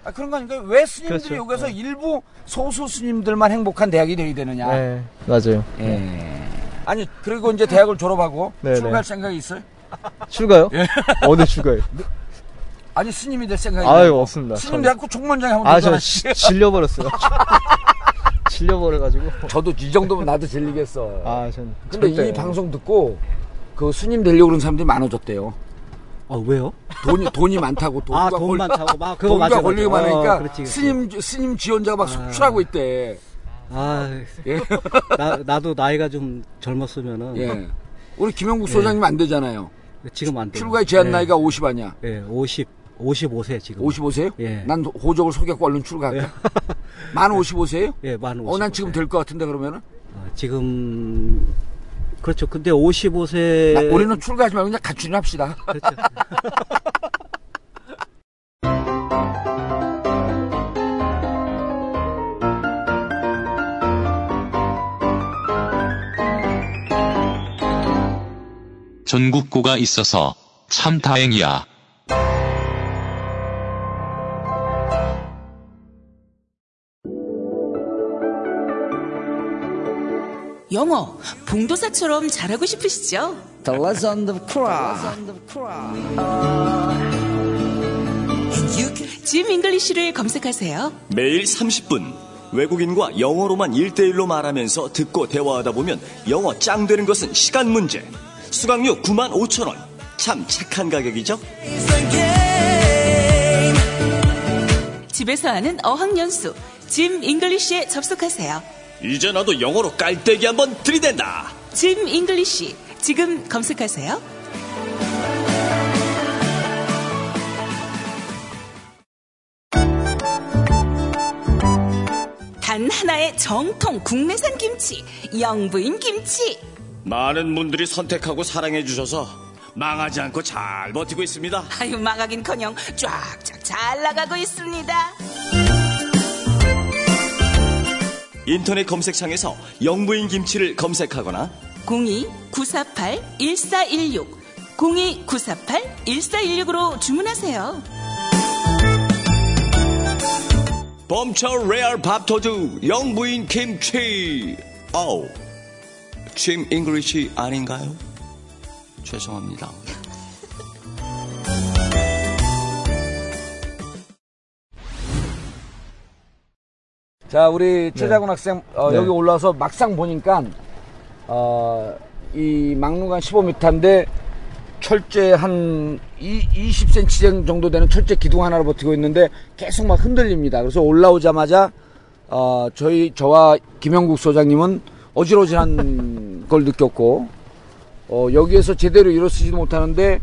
아, 그런 거니까 왜 스님들이 그렇죠. 여기서 일부 소수 스님들만 행복한 대학이 돼야 되느냐. 네, 맞아요. 예. 아니 그리고 이제 대학을 졸업하고 네네. 출가할 생각이 있어요? 출가요? 어디 출가요? 아니 스님이 될 생각이 아유, 있냐고. 없습니다. 스님 저는. 돼갖고 총무원장 하면 아, 저 되잖아. 지- 질려버렸어요. 질려버려가지고. 저도 이 정도면 나도 질리겠어. 아, 전. 근데 절대. 이 방송 듣고 그 스님 되려고 그러는 사람들이 많아졌대요. 어, 왜요? 돈이 돈이 많다고 돈과 아, 권- 차고 막 그거 돈과. 권력이 맞아. 많으니까 어, 그렇지, 그렇지. 스님 스님 지원자가 막 속출하고 있대. 아, 예. 나, 나도 나이가 좀 젊었으면은 예. 우리 김영국 소장님 안 되잖아요. 지금 안 돼. 출가의 제한 나이가 50 아니야. 예, 50, 55세 지금. 55세요? 예. 난 호적을 속였고 얼른 출가할까? 만 55세요? 예, 만 55세. 어, 난 지금 될 것 같은데 그러면은? 아, 지금 그렇죠. 근데 55세 나- 우리는 출가하지 말고 그냥 가출을 합시다. 그렇죠. 전국고가 있어서 참 다행이야. 영어 봉도사처럼 잘하고 싶으시죠? The Legend of Korra. 짐 잉글리쉬를 검색하세요. 매일 30분 외국인과 영어로만 1대1로 말하면서 듣고 대화하다 보면 영어 짱 되는 것은 시간 문제. 수강료 9만 5천 원. 참 착한 가격이죠? 집에서 하는 어학연수 짐 잉글리쉬에 접속하세요. 이제 나도 영어로 깔때기 한번 들이댄다. 짐 잉글리쉬 지금 검색하세요. 단 하나의 정통 국내산 김치 영부인 김치 많은 분들이 선택하고 사랑해 주셔서 망하지 않고 잘 버티고 있습니다. 아유 망하긴커녕 쫙쫙 잘 나가고 있습니다. 인터넷 검색창에서 영부인 김치를 검색하거나 02-948-1416 02-948-1416으로 주문하세요. 범처 레알 밥도둑 영부인 김치. 어우, 짐 잉글리시 아닌가요? 죄송합니다. 자, 우리 최자군 학생, 어, 네. 여기 올라와서 막상 보니까, 어, 이 망루가 15m인데, 철제 한 이, 20cm 정도 되는 철제 기둥 하나로 버티고 있는데, 계속 막 흔들립니다. 그래서 올라오자마자, 어, 저희, 저와 김영국 소장님은 어지러지한 걸 느꼈고, 어, 여기에서 제대로 일어서지도 못하는데,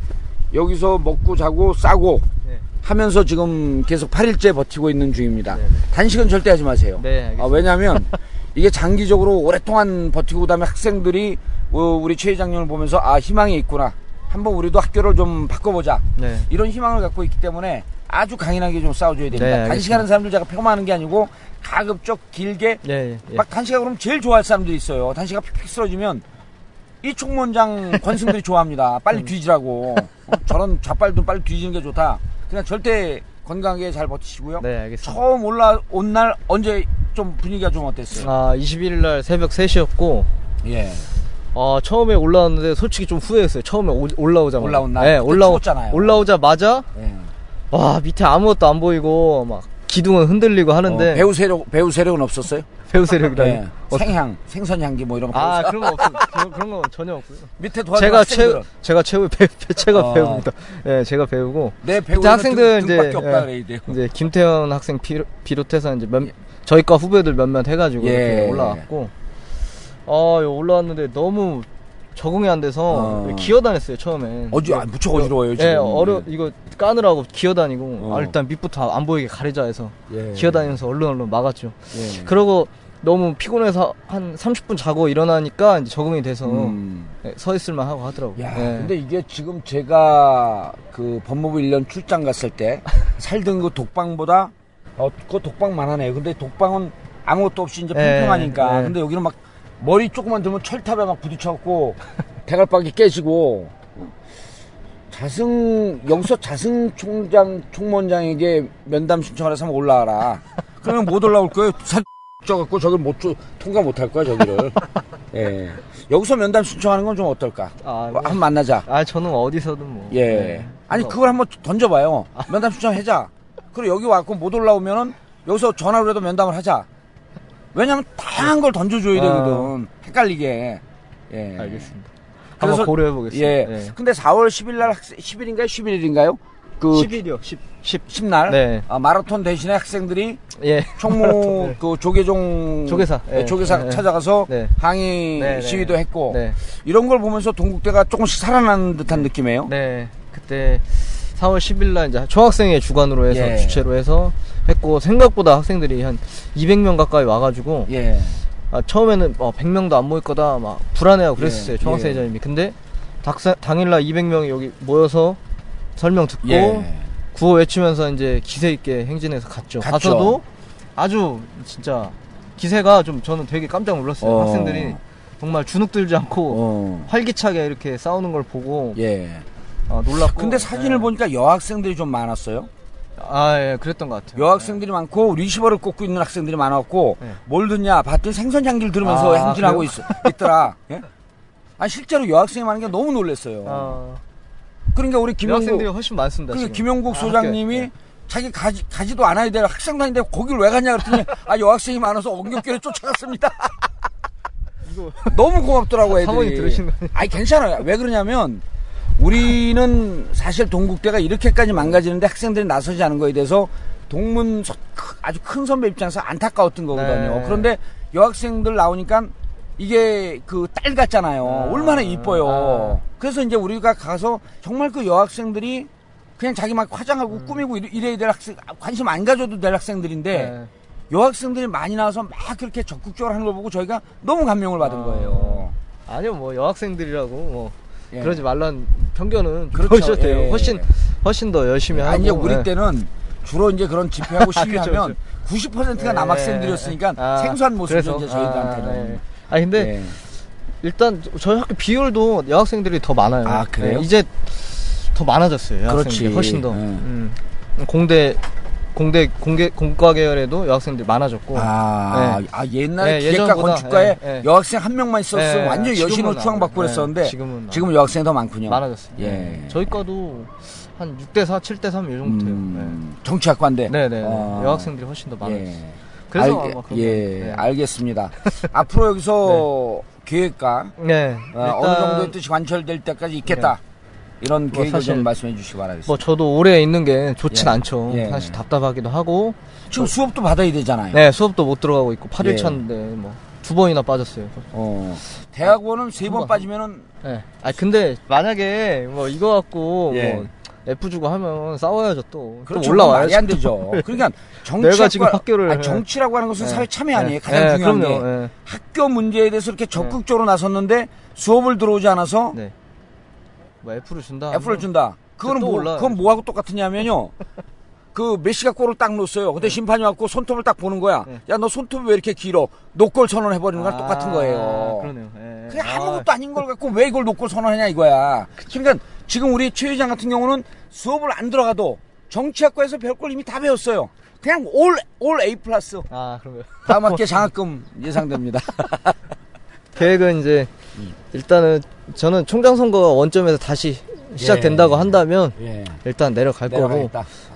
여기서 먹고 자고 싸고, 네. 하면서 지금 계속 8일째 버티고 있는 중입니다. 단식은 절대 하지 마세요. 네. 아, 왜냐하면 이게 장기적으로 오랫동안 버티고 그다음에 학생들이 어, 우리 최 회장님을 보면서 아 희망이 있구나. 한번 우리도 학교를 좀 바꿔보자. 네. 이런 희망을 갖고 있기 때문에 아주 강인하게 좀 싸워줘야 됩니다. 네. 단식하는 사람들 제가 폄하하는 게 아니고 가급적 길게 예, 예. 막 단식하고 그러면 제일 좋아할 사람들이 있어요. 단식가 픽픽 쓰러지면 이 총무원장 권승들이 좋아합니다. 음. 빨리 뒤지라고. 어? 저런 좌빨도 빨리 뒤지는 게 좋다. 그냥 절대 건강하게 잘 버티시고요. 네, 알겠습니다. 처음 올라온 날 언제 좀 분위기가 좀 어땠어요? 아, 21일 날 새벽 3시였고, 예. 아, 처음에 올라왔는데 솔직히 좀 후회했어요. 처음에 오- 올라오자마자. 올라온 날? 네, 올라오, 추웠잖아요. 올라오자마자, 예. 와, 밑에 아무것도 안 보이고, 막, 기둥은 흔들리고 하는데 어, 배우 세력 배우 세력은 없었어요? 배우 세력이라니. 네. 어, 생향, 생선 향기 뭐 이런 거. 아 없어요? 그런 거 없어요. 그런, 그런 거 전혀 없고요. 밑에 도와주는 제가 학생들은. 최 제가 최후 배, 배- 제가 어. 배우입니다. 예, 제가 배우고 내 배우는 학생들 등, 이제 없다 예, 돼요. 이제 김태현 학생 비, 비롯해서 이제 몇 저희과 후배들 몇몇 해가지고 예. 이렇게 올라왔고 어 이거 올라왔는데 너무 적응이 안 돼서 어. 기어다녔어요 처음에. 어지 아, 무척 어지러워요 지금. 예, 어려 이거 까느라고 기어다니고 어. 아, 일단 밑부터 안 보이게 가리자 해서 예. 기어다니면서 얼른 얼른 막았죠. 예. 그러고 너무 피곤해서 한 30분 자고 일어나니까 이제 적응이 돼서 음. 예, 서 있을만 하고 하더라고요. 야, 예. 근데 이게 지금 제가 그 법무부 1년 출장 갔을 때 살던 그 독방보다 어, 그 독방만 하네요. 근데 독방은 아무것도 없이 이제 예, 평평하니까. 예. 근데 여기는 막 머리 조금만 들면 철탑에 막 부딪혀갖고 대갈박이 깨지고 자승 여기서 자승 총장 총무원장에게 면담 신청을 해서 한번 올라와라. 그러면 못 올라올 거예요. 살 쪄갖고 저길 못 줘- 통과 못 할 거야 저기를. 예. 여기서 면담 신청하는 건 좀 어떨까? 아, 뭐 한번 만나자. 아 저는 어디서든 뭐. 예. 네. 아니 그걸 한번 던져봐요. 면담 신청하자. 그리고 여기 왔고 못 올라오면은 여기서 전화로라도 면담을 하자. 왜냐면 다양한 걸 던져줘야 아. 되거든. 헷갈리게. 예. 알겠습니다. 한번 고려해 보겠습니다. 예. 근데 4월 10일 날 학생 10일인가요? 11일인가요? 그 10일이요. 10. 10. 10 날 네. 아, 마라톤 대신에 학생들이 예. 총무 그 조계종 조계사. 네, 예. 조계사 예. 찾아가서 네. 항의 네, 네. 시위도 했고 네. 이런 걸 보면서 동국대가 조금씩 살아나는 듯한 느낌이에요. 네. 그때 4월 10일 날 이제 총학생회 주관으로 해서 예. 주최로 해서 했고 생각보다 학생들이 한 200명 가까이 와 가지고 예. 아, 처음에는 어, 100명도 안 모일 거다 막 불안해하고 그랬었어요. 예, 총학생 회장님이. 근데 닥사, 당일날 200명이 여기 모여서 설명 듣고 예. 구호 외치면서 이제 기세 있게 행진해서 갔죠. 갔죠. 가서도 아주 진짜 기세가 좀 저는 되게 깜짝 놀랐어요. 어. 학생들이 정말 주눅 들지 않고 어. 활기차게 이렇게 싸우는 걸 보고 예. 아, 놀랐고. 근데 사진을 예. 보니까 여학생들이 좀 많았어요. 아, 예, 그랬던 것 같아요. 여학생들이 많고 리시버를 꽂고 있는 학생들이 많았고 네. 뭘 듣냐 봤더니 생선 향기를 들으면서 아, 행진하고? 있, 있더라. 예? 아 실제로 여학생이 많은 게 너무 놀랐어요. 아, 그러니까 우리 여학생들이 김영국 훨씬 많습니다. 그 지금. 김영국 아, 소장님이 학교에. 네. 자기 가지, 가지도 않아야 될 학생 다니는데 거길 왜 갔냐 그랬더니 아 여학생이 많아서 엉겹결에 쫓아갔습니다. 너무 고맙더라고 애들이. 사모님 들으신 거? 아니 괜찮아요. 왜 그러냐면 우리는 사실 동국대가 이렇게까지 망가지는데 학생들이 나서지 않은 거에 대해서 동문 아주 큰 선배 입장에서 안타까웠던 거거든요. 네. 그런데 여학생들 나오니까 이게 그 딸 같잖아요. 아. 얼마나 이뻐요. 아. 그래서 이제 우리가 가서 정말 그 여학생들이 그냥 자기 막 화장하고 음. 꾸미고 이래- 이래야 될 학생 관심 안 가져도 될 학생들인데 네. 여학생들이 많이 나와서 막 그렇게 적극적으로 하는 걸 보고 저희가 너무 감명을 받은 아. 거예요. 아니요, 뭐 여학생들이라고 뭐 예. 그러지 말란 편견은 그렇죠, 돼요. 예. 훨씬 훨씬 더 열심히 하고. 아니 이제 우리 예. 때는 주로 이제 그런 집회하고 아, 시위하면 그쵸, 90%가 예, 남학생들이었으니까 아, 생소한 모습이죠? 이제 저희들한테는. 아, 예. 아니 근데 예. 일단 저희 학교 비율도 여학생들이 더 많아요. 아, 그래요? 예, 이제 더 많아졌어요. 여학생들이 그렇지. 훨씬 더. 예. 음. 공대 공대 공계 공과 계열에도 여학생들이 많아졌고. 아, 예. 아 옛날에 예, 기계과 예전보다, 건축과에 예, 예. 여학생 한 명만 있었으면 예, 완전 여신으로 안 추앙받고. 그랬었는데 예, 지금은 지금은 여학생이 더 많군요. 많아졌어요. 예. 저희 과도 한 6대 4, 7대 3 이 정도 돼요. 음, 정치학과인데. 네, 네, 네. 아. 여학생들이 훨씬 더 많아요. 예. 그래서 그런 예. 네. 알겠습니다. 앞으로 여기서 계획과 네. 어, 느 정도의 뜻이 관철될 때까지 있겠다. 이런 뭐 계획을 좀 말씀해 주시기 바라겠습니다. 뭐 저도 오래 있는 게 좋진 예. 않죠. 예. 사실 답답하기도 하고. 지금 수업도 받아야 되잖아요. 네, 수업도 못 들어가고 있고 8일 예. 차인데 뭐 두 번이나 빠졌어요. 어, 대학원은 세번 번. 빠지면은 네. 아 근데 만약에 뭐 이거 갖고 예. 뭐 F 주고 하면 싸워야죠 또. 그렇죠. 또 올라와야죠. 말이 안 되죠. 그러니까 정치학과, 내가 지금 학교를- 아니, 정치라고 하는 것은 예. 사회 참여 아니에요. 예. 가장 예, 중요한 그럼요. 게 예. 학교 문제에 대해서 이렇게 적극적으로 나섰는데 수업을 들어오지 않아서 네. 뭐 F를 준다. F를 준다. 그거는 또 뭐. 그건 뭐하고 똑같으냐면요. 그 메시가 골을 딱 놓았어요. 근데 심판이 왔고 손톱을 딱 보는 거야. 네. 야, 너 손톱이 왜 이렇게 길어? 노골 선언해 버리는 거랑 아, 똑같은 거예요. 그러네요. 예. 그게 아, 아무것도 아닌 걸 갖고 왜 이걸 노골 선언하냐 이거야. 그러니까 지금 우리 최 회장 같은 경우는 수업을 안 들어가도 정치학과에서 배울 걸 이미 다 배웠어요. 그냥 올, 올 A 플러스. 아, 그런가요? 다음 학기에 장학금 예상됩니다. 계획은 이제 일단은 저는 총장 선거가 원점에서 다시 시작된다고 예. 한다면 예. 일단 내려갈 거고.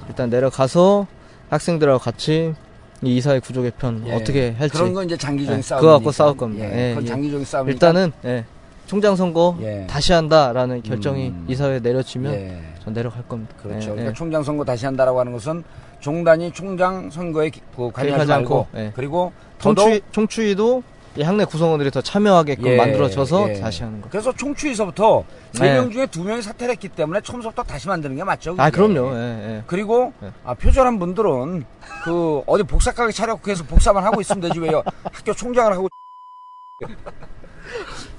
일단 내려가서 학생들하고 같이 이 이사회 구조 개편 예. 어떻게 할지 그런 건 이제 장기적인 예, 싸움. 그거 갖고 싸울 겁니다. 장기적인 싸움. 일단은 예, 총장 선거 예. 다시 한다라는 결정이 음. 이사회에 내려지면 예. 전 내려갈 겁니다. 그렇죠. 예, 그러니까 예. 총장 선거 다시 한다라고 하는 것은 종단이 총장 선거에 기- 그 관여하지 않고, 예. 그리고 더더욱 총추위, 총추위도 이 학내 구성원들이 더 참여하게끔 예, 만들어져서 예. 다시 하는 거. 그래서 총추위서부터 세 네. 명 중에 두 명이 사퇴를 했기 때문에 처음부터 다시 만드는 게 맞죠. 아 그게. 그럼요. 예, 예. 그리고 네. 아, 표절한 분들은 그 어디 복사가게 차려고 해서 복사만 하고 있으면 되지 왜요? 학교 총장을 하고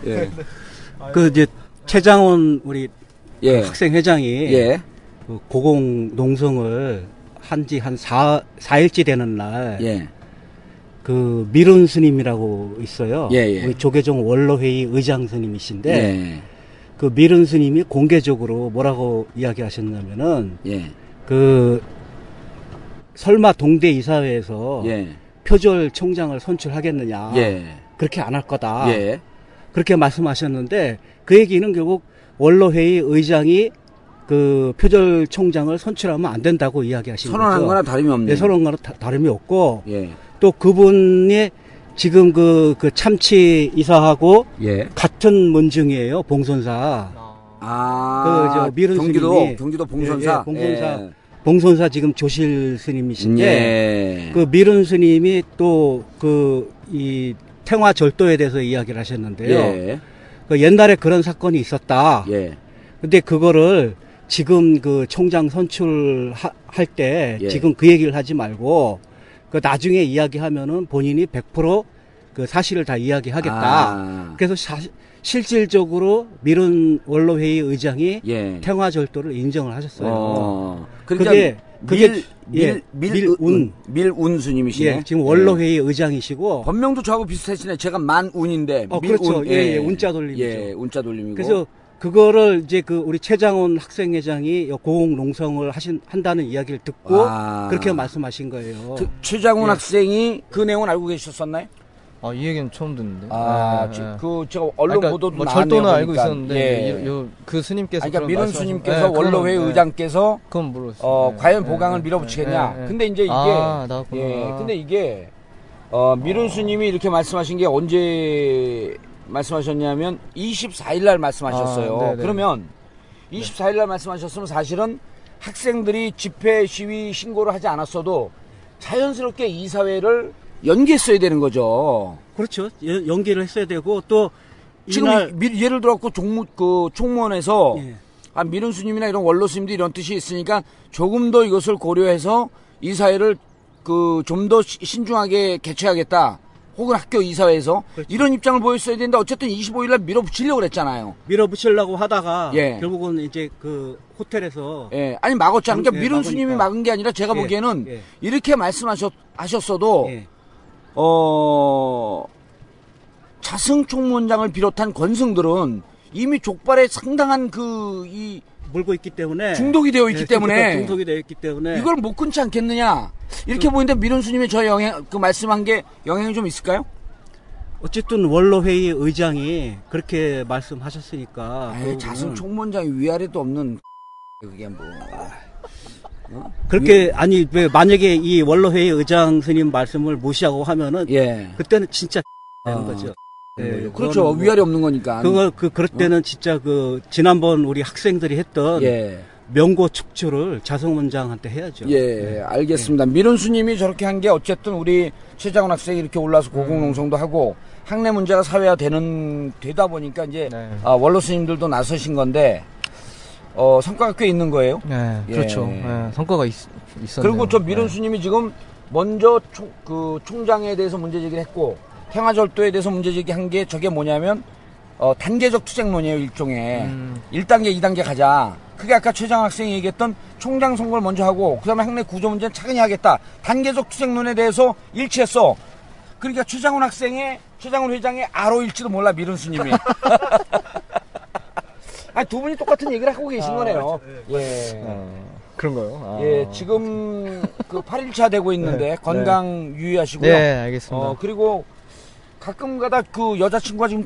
예. 그 이제 최장원 우리 예. 학생 회장이 예. 그 고공 농성을 한지 한 4, 사일째 되는 날, 예. 그 미룬 스님이라고 있어요. 예, 예. 우리 조계종 원로회의 의장 스님이신데, 예. 그 미룬 스님이 공개적으로 뭐라고 이야기하셨냐면은, 예. 그, 설마 동대 이사회에서 예. 표절 총장을 선출하겠느냐. 예. 그렇게 안 할 거다. 예. 그렇게 말씀하셨는데, 그 얘기는 결국 원로회의 의장이 그 표절 총장을 선출하면 안 된다고 이야기하신 선언한 거죠. 거나 다름이 없네요. 네, 선언한 거나 다, 다름이 없고 예. 또 그분이 지금 그, 그 참치 이사하고 예. 같은 문중이에요 봉선사 아, 그저 미른 경기도 스님이 경기도 봉선사. 예, 예, 봉선사 봉선사 지금 조실 스님이신데 예. 그 미른 스님이 또 그 이 태화 절도에 대해서 이야기를 하셨는데요. 예. 그 옛날에 그런 사건이 있었다. 예. 근데 그거를 지금 그 총장 선출할 때 예. 지금 그 얘기를 하지 말고 그 나중에 이야기하면은 본인이 100%그 사실을 다 이야기하겠다. 아. 그래서 사- 실질적으로 미룬 원로회의 의장이 예. 태화절도를 인정을 하셨어요. 어. 그게 그러니까 그게 밀, 예, 밀, 밀, 밀운. 스님이시네. 예, 지금 원로회의 의장이시고 본명도 저하고 비슷하시네. 제가 만운인데. 어, 밀운. 그렇죠. 예, 예, 운자 돌림이죠. 예, 운자 돌림이고. 그래서 그거를 이제 그 우리 최장원 학생회장이 고공 농성을 하신 한다는 이야기를 듣고 아. 그렇게 말씀하신 거예요. 그 최장훈 예. 학생이 그 내용은 알고 계셨었나요? 아, 이 얘기는 처음 듣는데. 아, 예, 지- 예. 그 제가 언론 그러니까 보도도 뭐 절도는 알고 보니까. 있었는데 예. 요, 요- 그 스님께서 그러니까 말씀하신- 스님께서 예, 원로회 예. 의장께서 그건 모르겠어요. 어, 예, 과연 예, 보강을 예, 밀어붙이겠냐. 근데 이제 이게 아, 나왔구나. 예, 근데 이게 어, 미룬 스님이 이렇게 말씀하신 게 언제 말씀하셨냐면 24일 날 말씀하셨어요. 아. 그러면 24일 날 말씀하셨으면 사실은 학생들이 집회 시위 신고를 하지 않았어도 자연스럽게 이사회를 연기했어야 되는 거죠. 그렇죠. 예, 연기를 했어야 되고 또 지금 이날 미- 예를 들어갖고 종무 그 총무원에서 예. 아 미룬 스님이나 이런 원로 스님도 이런 뜻이 있으니까 조금 더 이것을 고려해서 이사회를 그 좀 더 신중하게 개최하겠다. 혹은 학교 이사회에서 그렇죠. 이런 입장을 보였어야 되는데 어쨌든 25일 날 밀어붙이려고 그랬잖아요. 밀어붙이려고 하다가 예. 결국은 이제 그 호텔에서 예, 아니 막았잖아요. 그러니까 예, 미룬 막으니까. 스님이 막은 게 아니라 제가 예, 보기에는 예. 이렇게 말씀하셨 하셨어도 예. 어 자승 총무원장을 비롯한 권승들은 이미 족발에 상당한 그 이 물고 있기 때문에 중독이 되어 있기 예, 때문에 중독이 되어 있기 때문에 이걸 못 끊지 않겠느냐 이렇게 보이는데 미룬 스님이 저 영향 그 말씀한 게 영향이 좀 있을까요? 어쨌든 원로회의 의장이 그렇게 말씀하셨으니까 그거는 자승 총무원장이 위아래도 없는 그게 뭐 그렇게 아니 왜 만약에 이 원로회의 의장 스님 말씀을 무시하고 하면은 예. 그때는 진짜 되는 어. 거죠. 예, 그렇죠 뭐 위아래 없는 거니까 그거 그 그럴 때는 진짜 그 지난번 우리 학생들이 했던 예. 명고 축조를 자성 원장한테 해야죠. 예, 알겠습니다. 미룬 스님이 저렇게 한 게 어쨌든 우리 최장훈 학생이 이렇게 올라서 음. 고공농성도 하고 학내 문제가 사회화 되는 되다 보니까 이제 네. 아, 원로 스님들도 나서신 건데 어, 성과가 꽤 있는 거예요. 네, 예. 그렇죠. 예, 성과가 있, 있었네요. 그리고 저 미룬 예. 스님이 지금 먼저 총, 그 총장에 대해서 문제 제기를 했고 평화절도에 대해서 문제 제기한 게 저게 뭐냐면 어, 단계적 투쟁론이에요 일종의 음. 1단계 2단계 가자 그게 아까 최장 학생이 얘기했던 총장 선거를 먼저 하고 그 다음에 학내 구조 문제는 차근히 하겠다 단계적 투쟁론에 대해서 일치했어 그러니까 최장훈 학생의 최장훈 회장의 아로일지도 몰라 미룬 스님이 아니 두 분이 똑같은 얘기를 하고 계신 거네요 예. 어, 그런가요? 아. 예, 지금 그 8일차 되고 있는데 네. 건강 유의하시고요. 네, 알겠습니다. 어, 그리고 가끔 가다 그 여자친구가 지금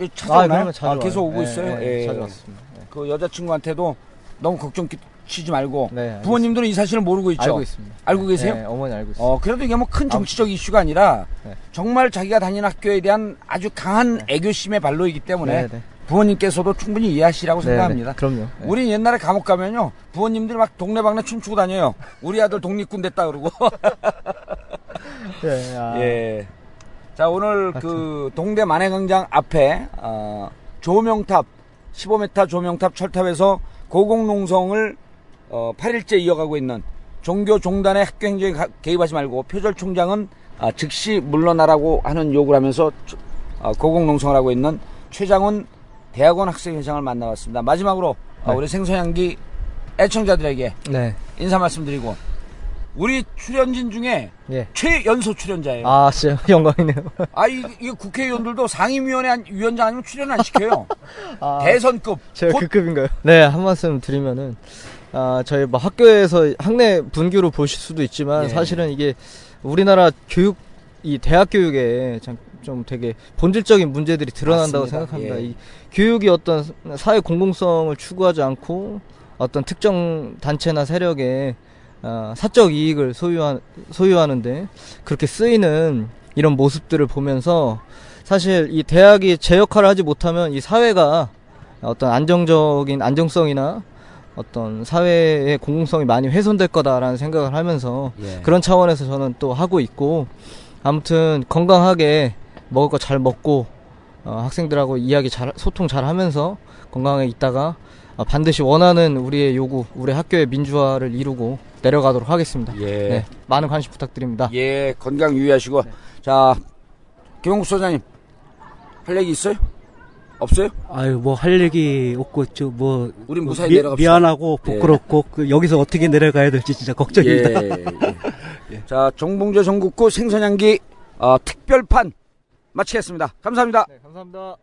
아, 찾아오나요? 자주 아, 계속. 오고 예, 있어요. 예, 예. 자주 왔습니다. 예. 그 여자친구한테도 너무 걱정 끼치지 말고 네. 부모님들은 이 사실을 모르고 있죠. 알고 있습니다. 알고 계세요? 네, 어머니 알고 있습니다. 어, 그래도 이게 뭐 큰 정치적 이슈가 아니라 네. 정말 자기가 다니는 학교에 대한 아주 강한 애교심의 발로이기 때문에 네, 네. 부모님께서도 충분히 이해하시라고 네, 생각합니다. 네, 그럼요. 네. 우리 옛날에 감옥 가면요 부모님들이 막 동네방네 춤추고 다녀요. 우리 아들 독립군 됐다 그러고. 예, 아, 예. 자 오늘 그 동대 만해광장 앞에 어, 조명탑 15m 조명탑 철탑에서 고공농성을 어, 8일째 이어가고 있는 종교 종단의 학교 행정에 가- 개입하지 말고 표절 총장은 아, 즉시 물러나라고 하는 요구를 하면서 조- 어, 고공농성을 하고 있는 최장훈 대학원 학생회장을 만나봤습니다. 마지막으로 어, 네. 우리 생소향기 애청자들에게 네. 인사 말씀드리고 우리 출연진 중에 예. 최연소 출연자예요. 아, 진짜 영광이네요. 아, 이, 이 국회의원들도 상임위원회 안- 위원장 아니면 출연 안 시켜요. 아, 대선급. 제가 곧- 그 급인가요? 네, 한 말씀 드리면은, 아, 저희 뭐 학교에서 학내 분규로 보실 수도 있지만, 예. 사실은 이게 우리나라 교육, 이 대학 교육에 참, 좀 되게 본질적인 문제들이 드러난다고 맞습니다. 생각합니다. 예. 이 교육이 어떤 사회 공공성을 추구하지 않고, 어떤 특정 단체나 세력의 아, 사적 이익을 소유한, 소유하는데 그렇게 쓰이는 이런 모습들을 보면서 사실 이 대학이 제 역할을 하지 못하면 이 사회가 어떤 안정적인 안정성이나 어떤 사회의 공공성이 많이 훼손될 거다라는 생각을 하면서 예. 그런 차원에서 저는 또 하고 있고 아무튼 건강하게 먹을 거 잘 먹고 어, 학생들하고 이야기 잘 소통 잘 하면서 건강하게 있다가 어, 반드시 원하는 우리의 요구, 우리 학교의 민주화를 이루고 내려가도록 하겠습니다. 예. 네, 많은 관심 부탁드립니다. 예, 건강 유의하시고. 자, 김홍국 소장님, 할 얘기 있어요? 없어요? 아유 뭐 할 얘기 없고 저뭐 우린 무사히 미, 내려갑시다. 미안하고 부끄럽고 그 여기서 어떻게 내려가야 될지 진짜 걱정입니다. 예, 예. 자, 정봉재 전국구 생선향기 어, 특별판 마치겠습니다. 감사합니다. 네, 감사합니다.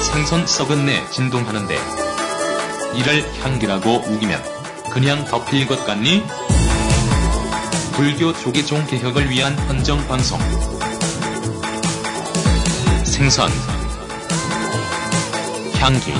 생선 썩은 내 진동하는데 이를 향기라고 우기면 그냥 덮일 것 같니? 불교 조계종 개혁을 위한 헌정 방송. 생선. 향기